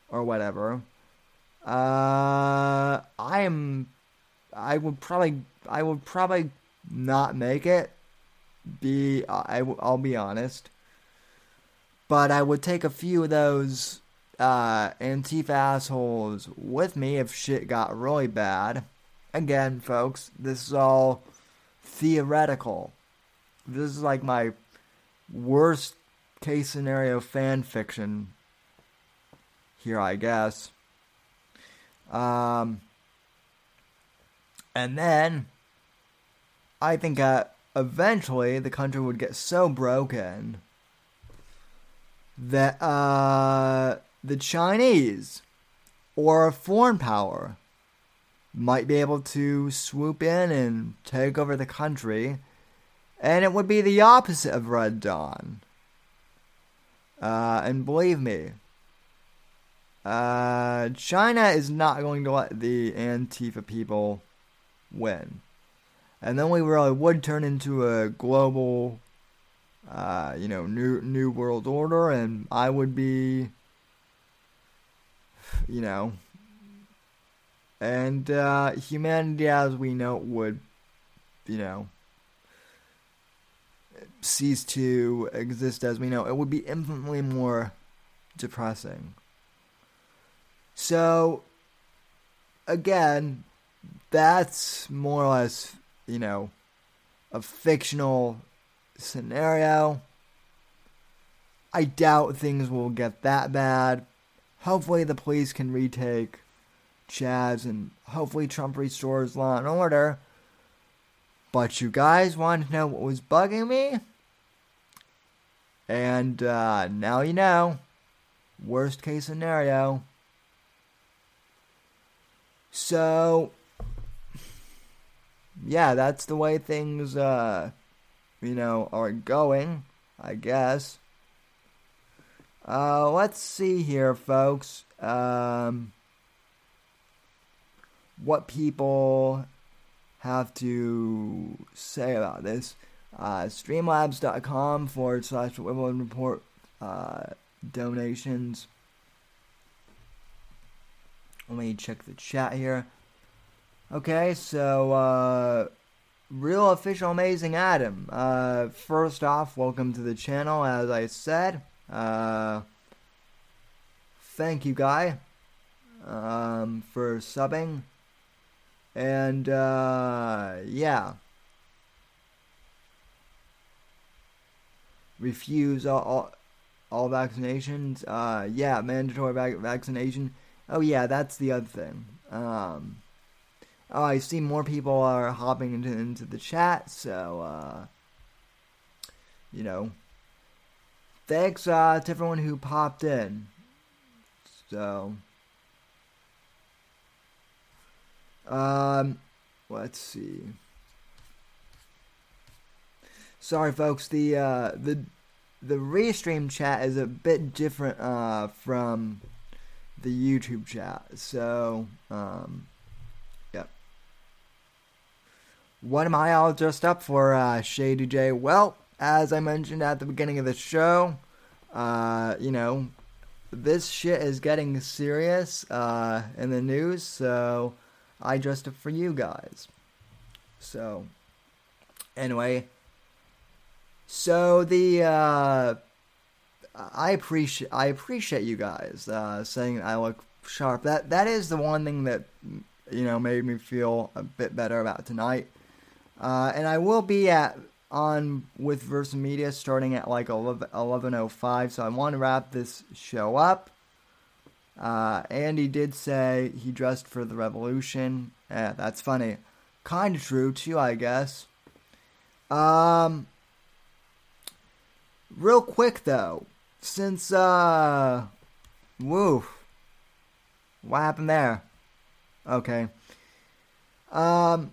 or whatever, uh, I am, I would probably, I would probably not make it. Be, I, I'll be honest. But I would take a few of those uh, Antifa assholes with me if shit got really bad. Again, folks, this is all theoretical. This is like my worst case scenario fan fiction here, I guess. Um, and then I think that eventually the country would get so broken that uh, the Chinese or a foreign power might be able to swoop in and take over the country, and it would be the opposite of Red Dawn. Uh, and believe me, uh, China is not going to let the Antifa people win. And then we really would turn into a global, uh, you know, new new world order, and I would be, you know, and uh, humanity as we know would, you know, cease to exist as we know. It would be infinitely more depressing. So, again, that's more or less, you know, a fictional scenario. I doubt things will get that bad. Hopefully, the police can retake Chaz and hopefully Trump restores law and order. But you guys want to know what was bugging me? And uh, now you know. Worst case scenario. So, yeah, that's the way things, uh, you know, are going, I guess. Uh, let's see here, folks. Um, what people have to say about this. Uh, streamlabs.com forward slash Whitfield report uh, donations. Let me check the chat here. Okay, so uh, real official amazing Adam. Uh, first off, welcome to the channel. As I said, uh, thank you, guy, um, for subbing. And uh, yeah, refuse all, all, all vaccinations. Uh, yeah, mandatory vac- vaccination. Oh yeah, that's the other thing. Um, oh, I see more people are hopping into into the chat, so uh, you know, thanks uh, to everyone who popped in. So, um, let's see. Sorry, folks. The uh, the the restream chat is a bit different uh, from the YouTube chat. So, um, yep. What am I all dressed up for, uh, Shady J? Well, as I mentioned at the beginning of the show, uh, you know, this shit is getting serious uh, in the news, so I dressed up for you guys. So, anyway, so the uh, I appreciate I appreciate you guys uh, saying I look sharp. That that is the one thing that you know made me feel a bit better about tonight. Uh, and I will be at on with Versa Media starting at like 11.05, so I want to wrap this show up. Uh, Andy did say he dressed for the revolution. Yeah, that's funny. Kind of true, too, I guess. Um, real quick, though, since, uh, woo, what happened there? Okay. Um,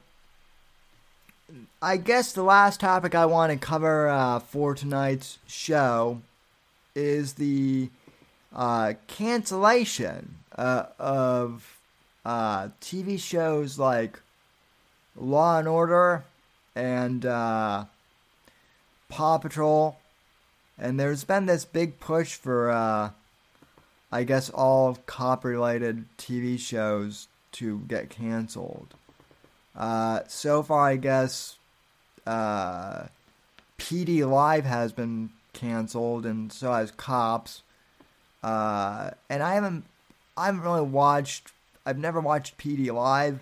I guess the last topic I want to cover uh, for tonight's show is the uh, cancellation uh, of uh, TV shows like Law and Order and uh, Paw Patrol. And there's been this big push for, uh, I guess, all cop related TV shows to get canceled. So far, I guess uh, PD Live has been canceled, and so has Cops. Uh, and I haven't, I haven't really watched. I've never watched PD Live,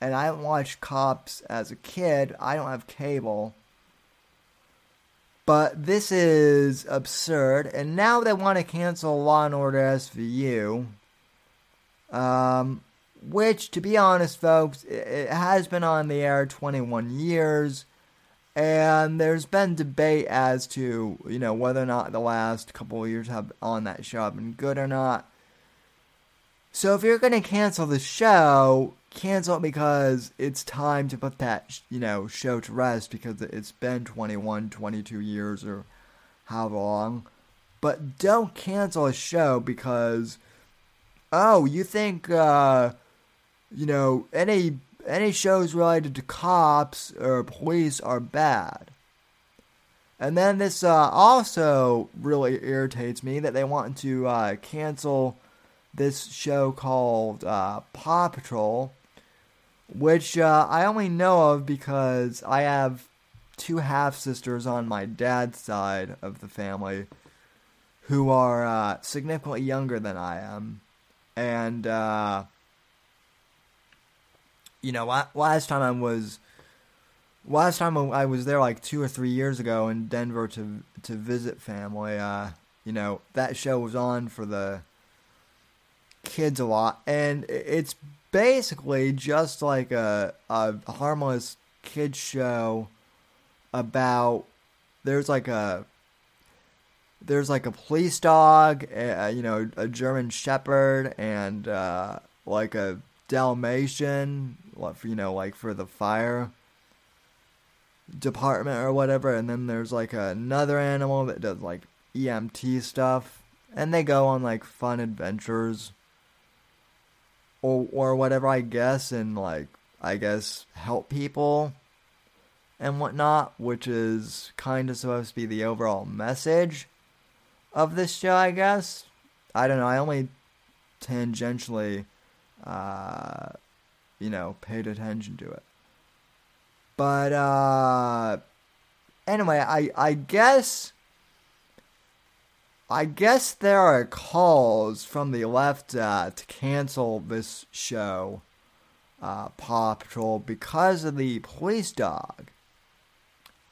and I haven't watched Cops as a kid. I don't have cable. But this is absurd, and now they want to cancel Law and Order SVU. Um, which, to be honest, folks, it has been on the air 21 years, and there's been debate as to, you know, whether or not the last couple of years have on that show have been good or not. So if you're going to cancel the show, cancel it because it's time to put that, you know, show to rest because it's been 21, 22 years or how long. But don't cancel a show because, oh, you think, uh, you know, any any shows related to cops or police are bad. And then this uh, also really irritates me that they want to uh, cancel this show called uh, Paw Patrol, which uh, I only know of because I have two half sisters on my dad's side of the family who are uh, significantly younger than I am. And, uh, you know, last time I was, last time I was there like two or three years ago in Denver to to visit family. Uh, you know, that show was on for the kids a lot, and it's basically just like a a harmless kids show about there's like a there's like a police dog, you know, a German Shepherd, and uh, like a Dalmatian, you know, like for the fire department or whatever, and then there's like another animal that does like EMT stuff, and they go on like fun adventures or or whatever, I guess, and like I guess help people and whatnot, which is kind of supposed to be the overall message of this show, I guess. I don't know. I only tangentially, uh, you know, paid attention to it. But uh, anyway, I I guess. I guess there are calls from the left uh, to cancel this show, uh, Paw Patrol, because of the police dog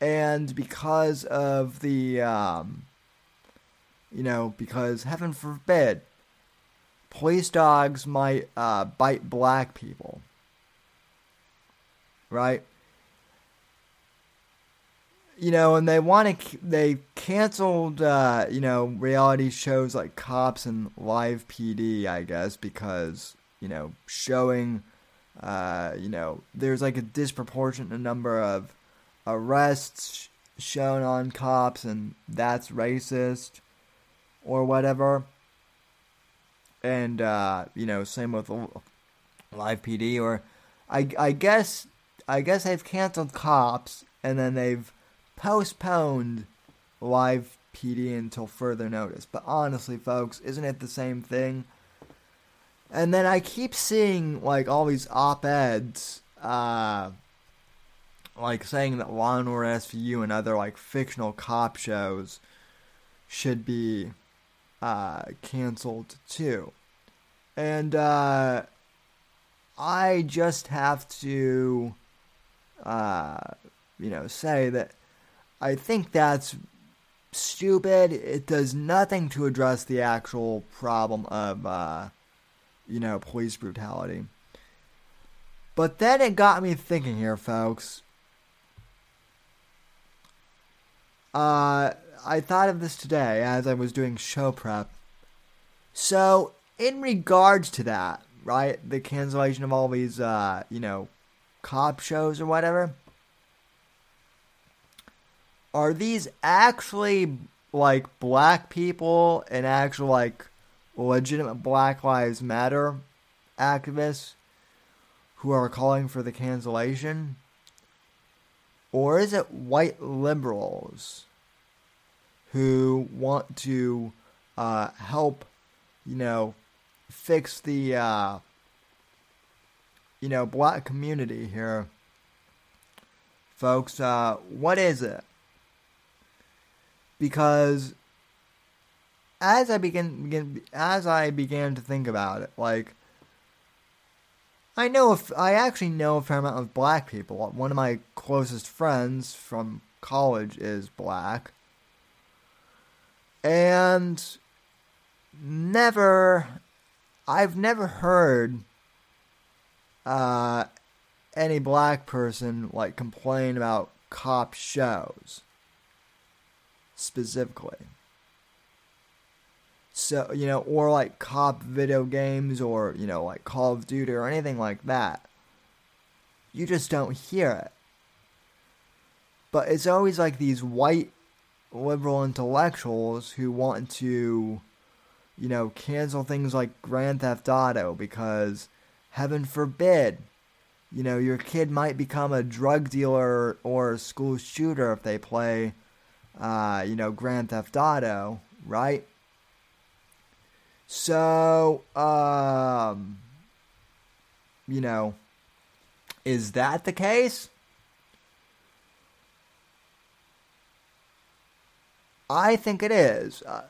and because of the um, you know because heaven forbid police dogs might uh, bite black people right you know and they want to they canceled uh, you know reality shows like cops and live pd i guess because you know showing uh, you know there's like a disproportionate number of arrests shown on cops and that's racist or whatever. And, uh, you know, same with Live PD or I, I guess, I guess they've canceled cops and then they've postponed Live PD until further notice. But honestly, folks, isn't it the same thing? And then I keep seeing like all these op-eds, uh, like saying that Law and Order SVU and other like fictional cop shows should be uh, canceled too. And uh, I just have to, uh, you know, say that I think that's stupid. It does nothing to address the actual problem of, uh, you know, police brutality. But then it got me thinking here, folks. Uh, I thought of this today as I was doing show prep. So, in regards to that, right, the cancellation of all these, uh, you know, cop shows or whatever, are these actually like black people and actual like legitimate Black Lives Matter activists who are calling for the cancellation? Or is it white liberals who want to uh, help, you know, fix the, uh, you know, black community here? Folks, uh, what is it? Because as I begin, begin as I began to think about it, like I know if I actually know a fair amount of black people. One of my closest friends from college is black. And never I've never heard uh, any black person like complain about cop shows specifically. So, you know, or like cop video games or, you know, like Call of Duty or anything like that. You just don't hear it. But it's always like these white liberal intellectuals who want to, you know, cancel things like Grand Theft Auto because, heaven forbid, you know, your kid might become a drug dealer or a school shooter if they play, uh, you know, Grand Theft Auto, right? So, um, you know, is that the case? I think it is. Uh,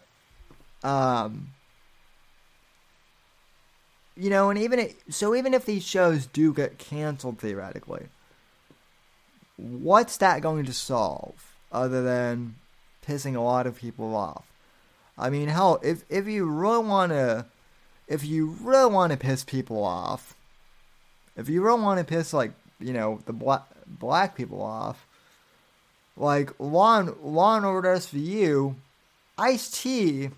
um, you know, and even it, so, even if these shows do get canceled theoretically, what's that going to solve other than pissing a lot of people off? I mean, hell, if if you really want to, if you really want to piss people off, if you really want to piss like you know the black black people off, like Law and, Law and Order SVU, Ice T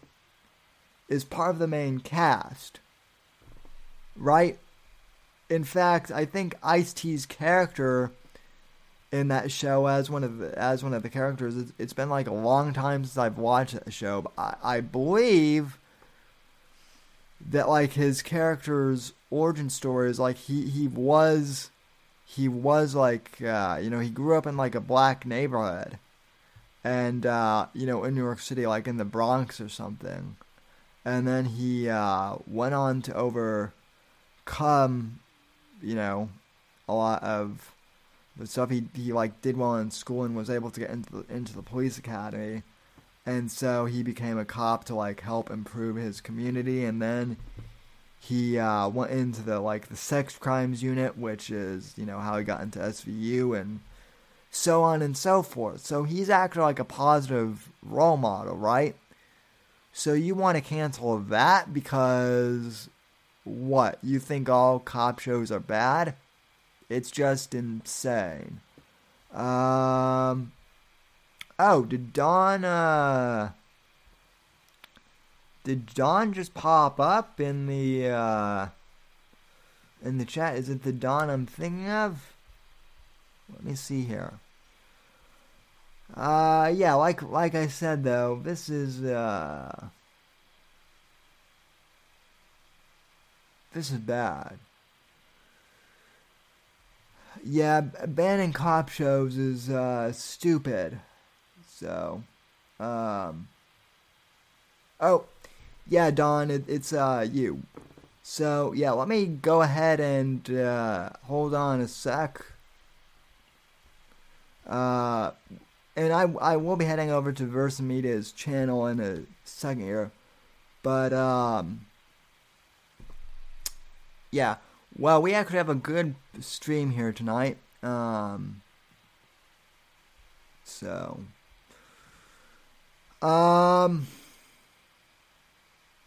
is part of the main cast, right? in fact, I think Ice T's character in that show as one of the, as one of the characters. It's, it's been like a long time since I've watched that show, but I, I believe that like his character's origin story is like he he was he was like uh, you know he grew up in like a black neighborhood and uh, you know in New York City like in the Bronx or something and then he uh, went on to overcome you know a lot of the stuff he he like did well in school and was able to get into the, into the police academy. And so he became a cop to like help improve his community. And then he uh, went into the like the sex crimes unit which is you know how he got into SVU and so on and so forth. So he's actually like a positive role model right? So you want to cancel that because what you think all cop shows are bad it's just insane um Oh, did Don uh did Don just pop up in the uh in the chat? Is it the Don I'm thinking of? Let me see here. Uh yeah, like like I said though, this is uh this is bad. Yeah, banning cop shows is uh stupid. So, um, oh, yeah, Don, it, it's uh you. So yeah, let me go ahead and uh, hold on a sec. Uh, and I I will be heading over to Versa Media's channel in a second here, but um, yeah. Well, we actually have a good stream here tonight. Um, so. Um.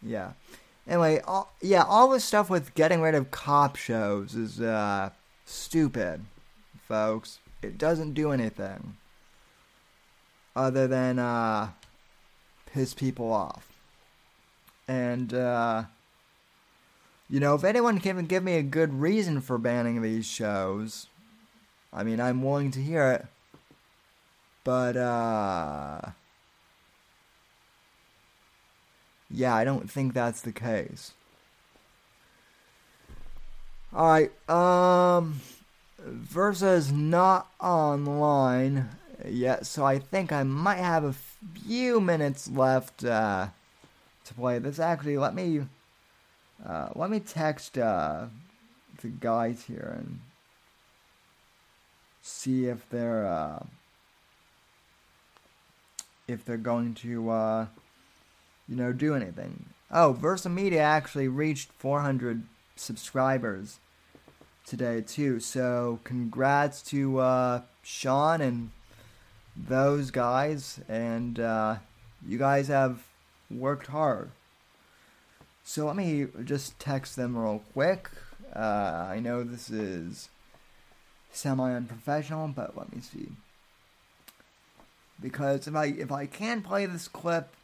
Yeah. Anyway, all, yeah, all this stuff with getting rid of cop shows is uh stupid, folks. It doesn't do anything other than uh piss people off. And uh you know, if anyone can give me a good reason for banning these shows, I mean, I'm willing to hear it. But uh Yeah, I don't think that's the case. Alright, um Versa's not online yet, so I think I might have a few minutes left uh, to play this. Actually, let me uh, let me text uh, the guys here and see if they're uh, if they're going to uh, you know, do anything. Oh, Versa Media actually reached 400 subscribers today too. So congrats to uh, Sean and those guys, and uh, you guys have worked hard. So let me just text them real quick. Uh, I know this is semi unprofessional, but let me see. Because if I if I can play this clip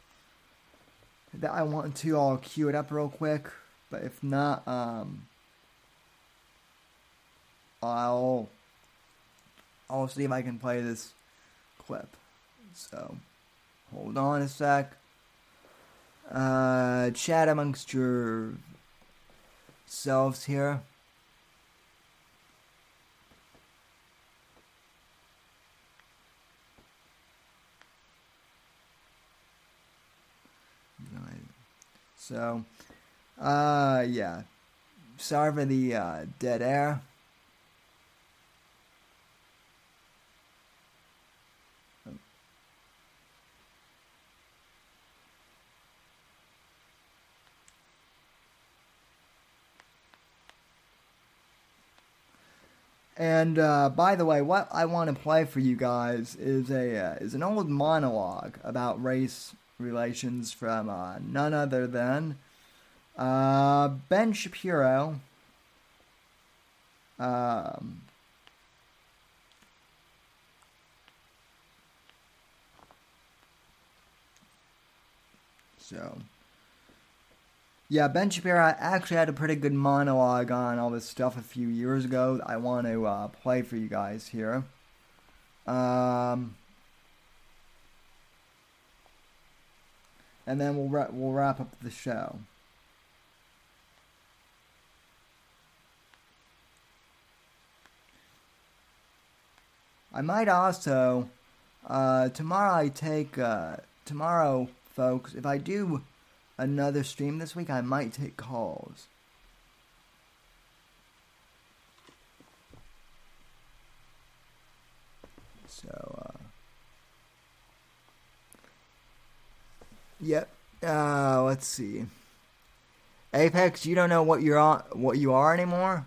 that I want to, I'll cue it up real quick. But if not, um, I'll I'll see if I can play this clip. So hold on a sec. Uh, chat amongst yourselves here. So, uh, yeah. Sorry for the uh, dead air. And uh, by the way, what I want to play for you guys is a uh, is an old monologue about race relations from uh, none other than uh, Ben Shapiro. Um, so, yeah, Ben Shapiro actually had a pretty good monologue on all this stuff a few years ago. I want to uh, play for you guys here. Um, and then we'll ra- we'll wrap up the show. I might also uh, tomorrow. I take uh, tomorrow, folks. If I do another stream this week, I might take calls. So, uh, yep. Uh, let's see. Apex, you don't know what you're on, what you are anymore.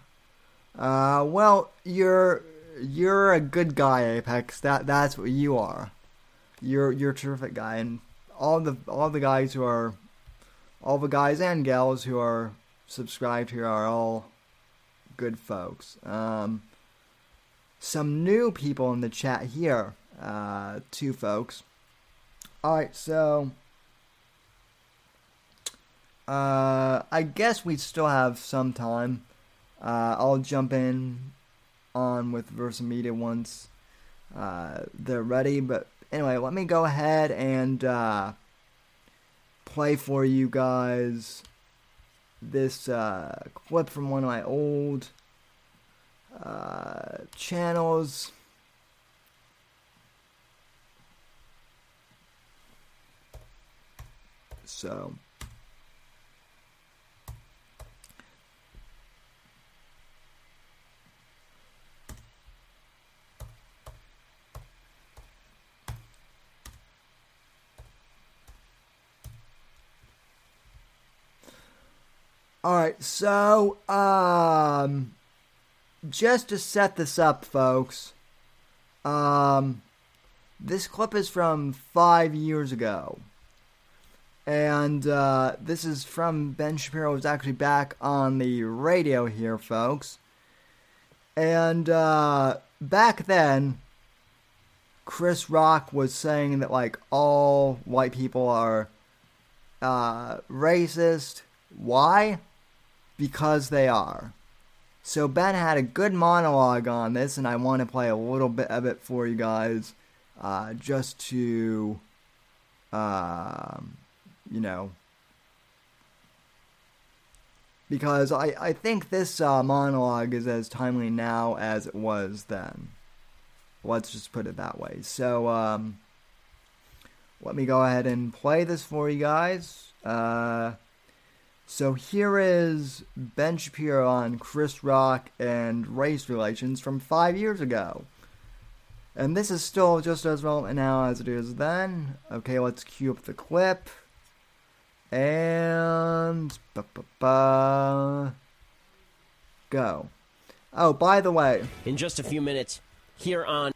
Uh, well, you're you're a good guy, Apex. That that's what you are. You're you're a terrific guy, and all the all the guys who are, all the guys and gals who are subscribed here are all good folks. Um, some new people in the chat here. Uh, two folks. All right, so uh, I guess we still have some time. Uh, I'll jump in on with Versa Media once uh, they're ready. But anyway, let me go ahead and uh, play for you guys this uh, clip from one of my old uh, channels. So. All right, so um, just to set this up, folks, um, this clip is from five years ago, and uh, this is from Ben Shapiro. Was actually back on the radio here, folks, and uh, back then, Chris Rock was saying that like all white people are uh, racist. Why? Because they are. So Ben had a good monologue on this, and I want to play a little bit of it for you guys, uh, just to, uh, you know, because I, I think this uh, monologue is as timely now as it was then. Let's just put it that way. So, um, let me go ahead and play this for you guys. So here is Ben Shapiro on Chris Rock and race relations from five years ago. And this is still just as relevant now as it is then. Okay, let's cue up the clip. And. Ba-ba-ba, go. Oh, by the way. In just a few minutes, here on.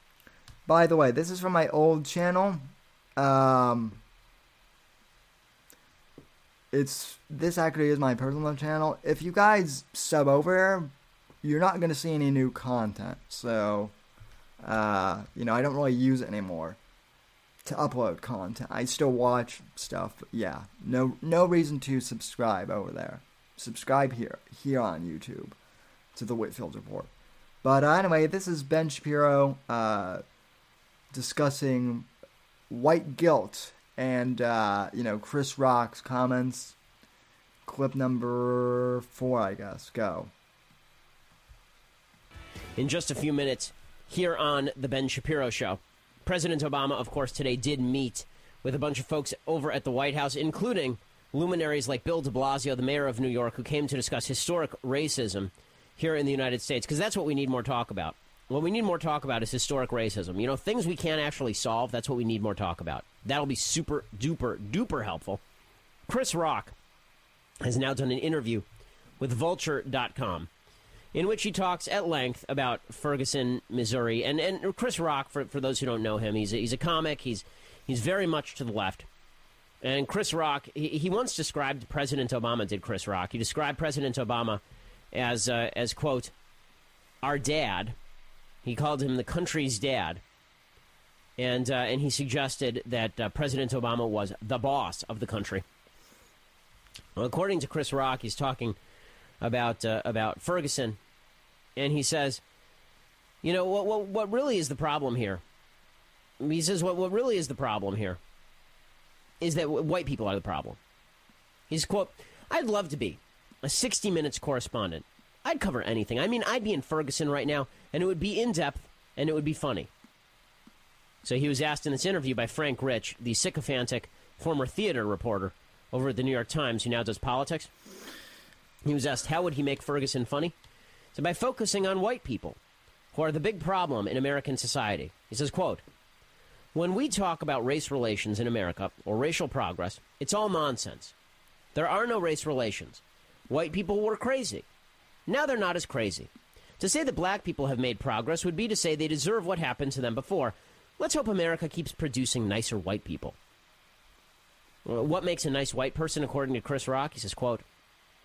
By the way, this is from my old channel. Um it's this actually is my personal channel. If you guys sub over you're not gonna see any new content. So, uh, you know, I don't really use it anymore to upload content. I still watch stuff, but yeah, no no reason to subscribe over there. Subscribe here here on YouTube to the Whitfield Report. But uh, anyway, this is Ben Shapiro uh, discussing white guilt and uh, you know Chris Rock's comments. Clip number four, I guess. Go. In just a few minutes, here on the Ben Shapiro Show, President Obama, of course, today did meet with a bunch of folks over at the White House, including luminaries like Bill De Blasio, the mayor of New York, who came to discuss historic racism here in the United States, because that's what we need more talk about. What we need more talk about is historic racism. You know, things we can't actually solve, that's what we need more talk about. That'll be super duper duper helpful. Chris Rock has now done an interview with Vulture.com in which he talks at length about Ferguson, Missouri. And, and Chris Rock, for, for those who don't know him, he's a, he's a comic. He's, he's very much to the left. And Chris Rock, he, he once described President Obama, did Chris Rock. He described President Obama as, uh, as quote, our dad. He called him the country's dad and uh, and he suggested that uh, President Obama was the boss of the country. Well, according to Chris Rock, he's talking about uh, about Ferguson, and he says, you know what, what what really is the problem here? He says what what really is the problem here is that white people are the problem. He's quote, I'd love to be a 60 minutes correspondent. I'd cover anything. I mean, I'd be in Ferguson right now, and it would be in depth and it would be funny. So he was asked in this interview by Frank Rich, the sycophantic former theater reporter over at the New York Times, who now does politics. He was asked how would he make Ferguson funny? So by focusing on white people, who are the big problem in American society. He says, quote, when we talk about race relations in America or racial progress, it's all nonsense. There are no race relations. White people were crazy. Now they're not as crazy. To say that black people have made progress would be to say they deserve what happened to them before. Let's hope America keeps producing nicer white people. What makes a nice white person, according to Chris Rock? He says, quote,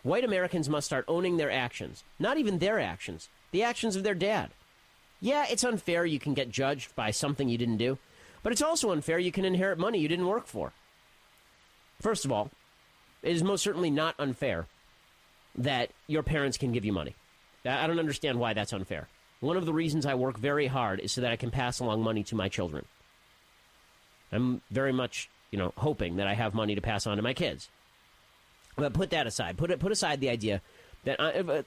White Americans must start owning their actions. Not even their actions, the actions of their dad. Yeah, it's unfair you can get judged by something you didn't do, but it's also unfair you can inherit money you didn't work for. First of all, it is most certainly not unfair that your parents can give you money. I don't understand why that's unfair. One of the reasons I work very hard is so that I can pass along money to my children. I'm very much, you know, hoping that I have money to pass on to my kids. But put that aside. Put it, put aside the idea that I, uh,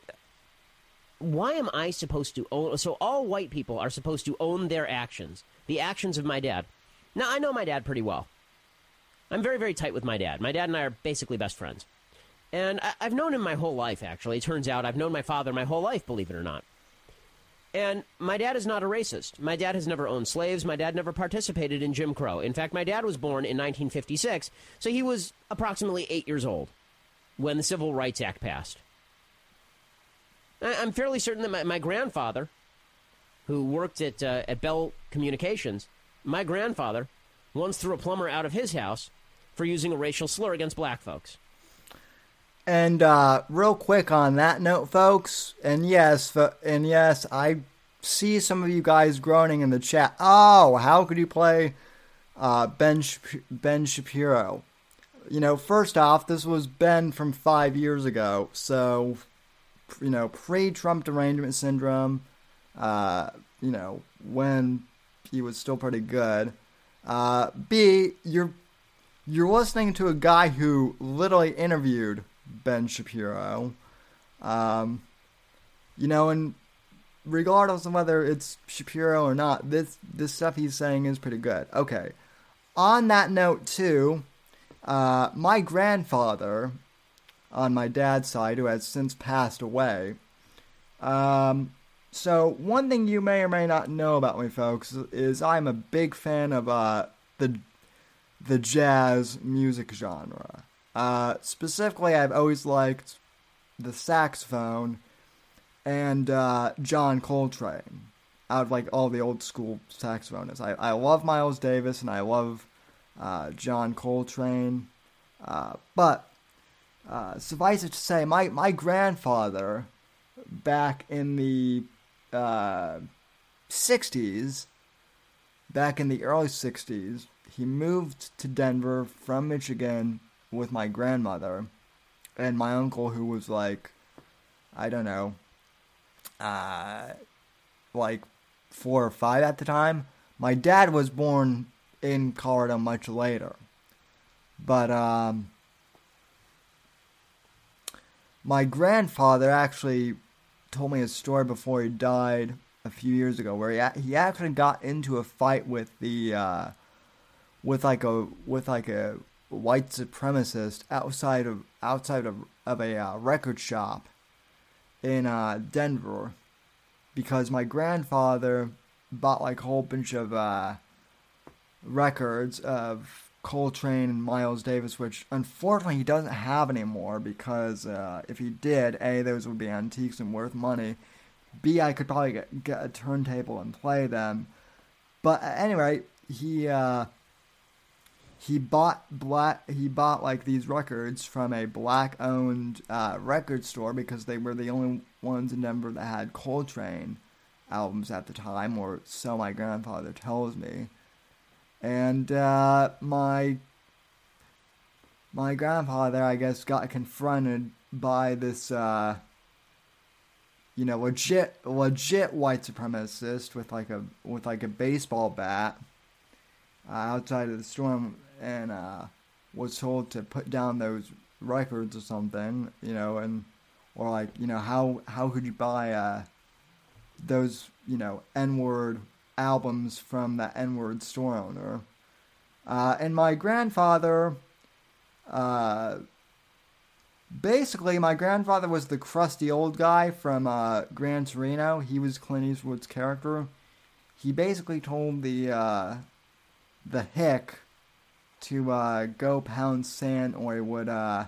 why am I supposed to own? So all white people are supposed to own their actions, the actions of my dad. Now I know my dad pretty well. I'm very, very tight with my dad. My dad and I are basically best friends. And I, have known him my whole life, actually. It turns out I've known my father my whole life, believe it or not. And my dad is not a racist. My dad has never owned slaves. My dad never participated in Jim Crow. In fact, my dad was born in 1956, so he was approximately eight years old when the Civil Rights Act passed. I'm fairly certain that my, my grandfather, who worked at, uh, at Bell Communications, my grandfather once threw a plumber out of his house for using a racial slur against black folks. And uh, real quick on that note, folks, and yes, and yes, I see some of you guys groaning in the chat. Oh, how could you play uh, Ben Ben Shapiro? You know, first off, this was Ben from five years ago, so you know, pre-Trump derangement syndrome. Uh, you know, when he was still pretty good. Uh, B, you're you're listening to a guy who literally interviewed Ben Shapiro. Um, you know, and regardless of whether it's Shapiro or not, this this stuff he's saying is pretty good. Okay. On that note, too, uh, my grandfather, on my dad's side, who has since passed away. Um, so one thing you may or may not know about me, folks, is I'm a big fan of uh, the the jazz music genre. Uh, specifically, I've always liked the saxophone and uh, John Coltrane out of like all the old school saxophonists. I, I love Miles Davis and I love uh, John Coltrane. Uh, but uh, suffice it to say, my, my grandfather back in the 60s, uh, back in the early 60s, he moved to Denver from Michigan with my grandmother and my uncle who was like I don't know uh like 4 or 5 at the time. My dad was born in Colorado much later. But um my grandfather actually told me a story before he died a few years ago where he he actually got into a fight with the uh with like a with like a white supremacist outside of outside of, of a uh, record shop in uh, Denver because my grandfather bought like a whole bunch of uh, records of Coltrane and Miles Davis, which unfortunately he doesn't have anymore because uh, if he did, A, those would be antiques and worth money. B, I could probably get, get a turntable and play them. But anyway, he uh, he bought black he bought like these records from a black owned uh, record store because they were the only ones in Denver that had Coltrane albums at the time, or so my grandfather tells me. And uh, my my grandfather, I guess, got confronted by this, uh, you know, legit, legit white supremacist with like a with like a baseball bat uh, outside of the store, and uh, was told to put down those records or something, you know, and or like, you know, how how could you buy uh, those, you know, N word albums from the N word store owner? Uh, and my grandfather, uh, basically, my grandfather was the crusty old guy from uh, Gran Torino. He was Clint Eastwood's character. He basically told the uh, the hick to uh, go pound sand or he would uh,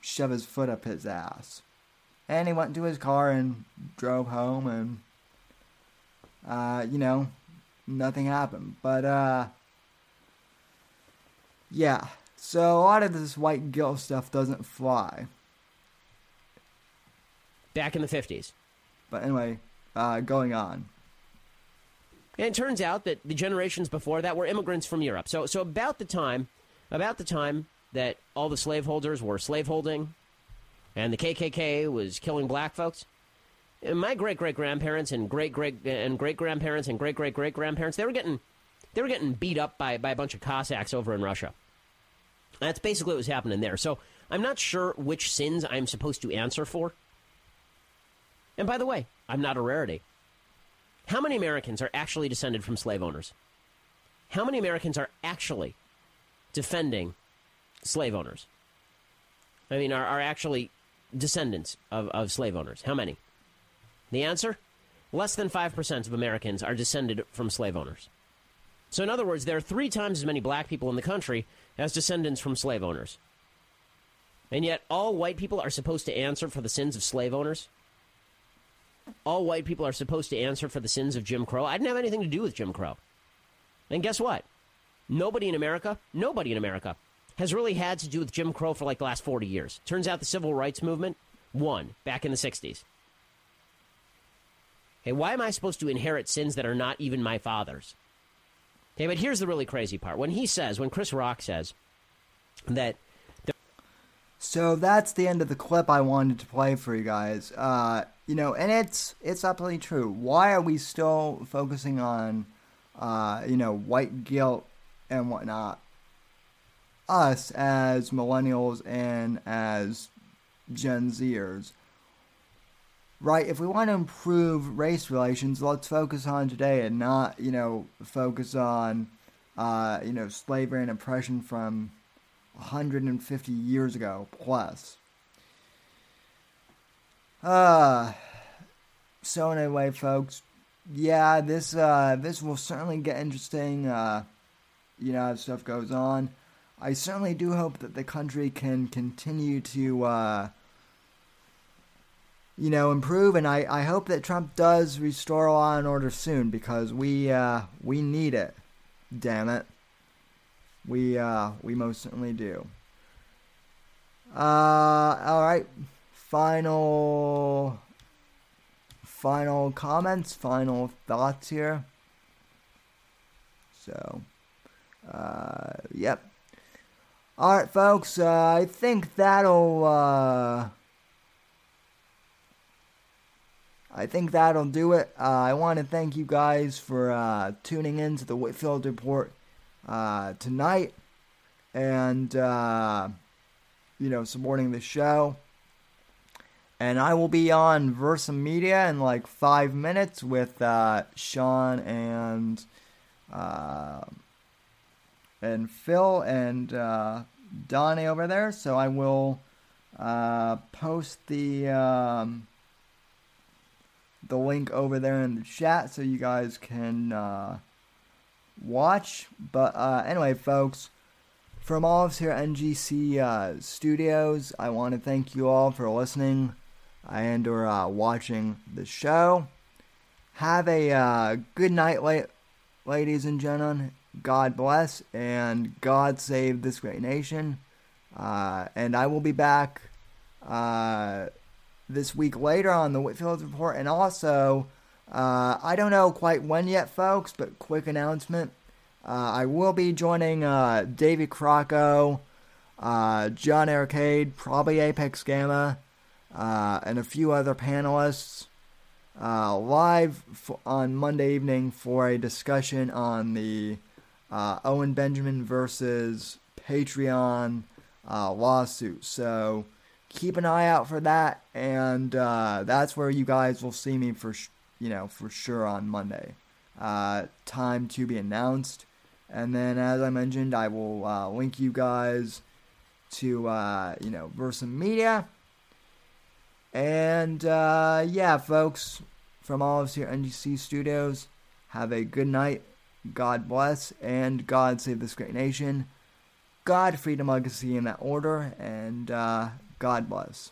shove his foot up his ass. And he went to his car and drove home, and uh, you know, nothing happened. But uh, yeah, so a lot of this white guilt stuff doesn't fly. Back in the 50s. But anyway, uh, going on. And it turns out that the generations before that were immigrants from Europe. So, so about the time, about the time that all the slaveholders were slaveholding, and the KKK was killing black folks, and my great great grandparents and great great and great grandparents and great great great grandparents, they were getting, they were getting beat up by by a bunch of Cossacks over in Russia. That's basically what was happening there. So I'm not sure which sins I'm supposed to answer for. And by the way, I'm not a rarity. How many Americans are actually descended from slave owners? How many Americans are actually defending slave owners? I mean, are, are actually descendants of, of slave owners? How many? The answer? Less than 5% of Americans are descended from slave owners. So, in other words, there are three times as many black people in the country as descendants from slave owners. And yet, all white people are supposed to answer for the sins of slave owners? All white people are supposed to answer for the sins of Jim Crow. I didn't have anything to do with Jim Crow. And guess what? Nobody in America, nobody in America has really had to do with Jim Crow for like the last 40 years. Turns out the civil rights movement won back in the 60s. Hey, why am I supposed to inherit sins that are not even my father's? Okay, but here's the really crazy part. When he says, when Chris Rock says that so that's the end of the clip I wanted to play for you guys. Uh, you know, and it's it's absolutely true. Why are we still focusing on, uh, you know, white guilt and whatnot? Us as millennials and as Gen Zers, right? If we want to improve race relations, let's focus on today and not, you know, focus on, uh, you know, slavery and oppression from 150 years ago plus. Uh, so anyway, folks, yeah, this uh, this will certainly get interesting. Uh, you know, as stuff goes on. I certainly do hope that the country can continue to, uh, you know, improve, and I, I hope that Trump does restore law and order soon because we uh, we need it. Damn it, we uh, we most certainly do. Uh, all right, final final comments, final thoughts here. So, uh, yep. All right, folks. Uh, I think that'll. Uh, I think that'll do it. Uh, I want to thank you guys for uh, tuning in to the Whitfield Report uh, tonight, and uh, you know supporting the show. And I will be on Versa Media in like five minutes with uh, Sean and uh, and Phil and uh, Donnie over there. So I will uh, post the um, the link over there in the chat so you guys can uh, watch. But uh, anyway, folks. From all of us here at NGC Studios, I want to thank you all for listening and or uh, watching the show. Have a uh, good night, la- ladies and gentlemen. God bless and God save this great nation. Uh, and I will be back uh, this week later on the Whitfield Report. And also, uh, I don't know quite when yet, folks, but quick announcement. Uh, I will be joining David Crocco John Arcade, probably Apex Gamma, uh, and a few other panelists uh, live f- on Monday evening for a discussion on the uh, Owen Benjamin versus Patreon uh, lawsuit. So keep an eye out for that, and uh, that's where you guys will see me for sh- you know for sure on Monday. Uh, time to be announced, and then as I mentioned, I will link you guys to you know Versa Media. And uh, yeah, folks, from all of us here at NGC Studios, have a good night. God bless and God save this great nation. God, freedom, legacy in that order, and uh, God bless.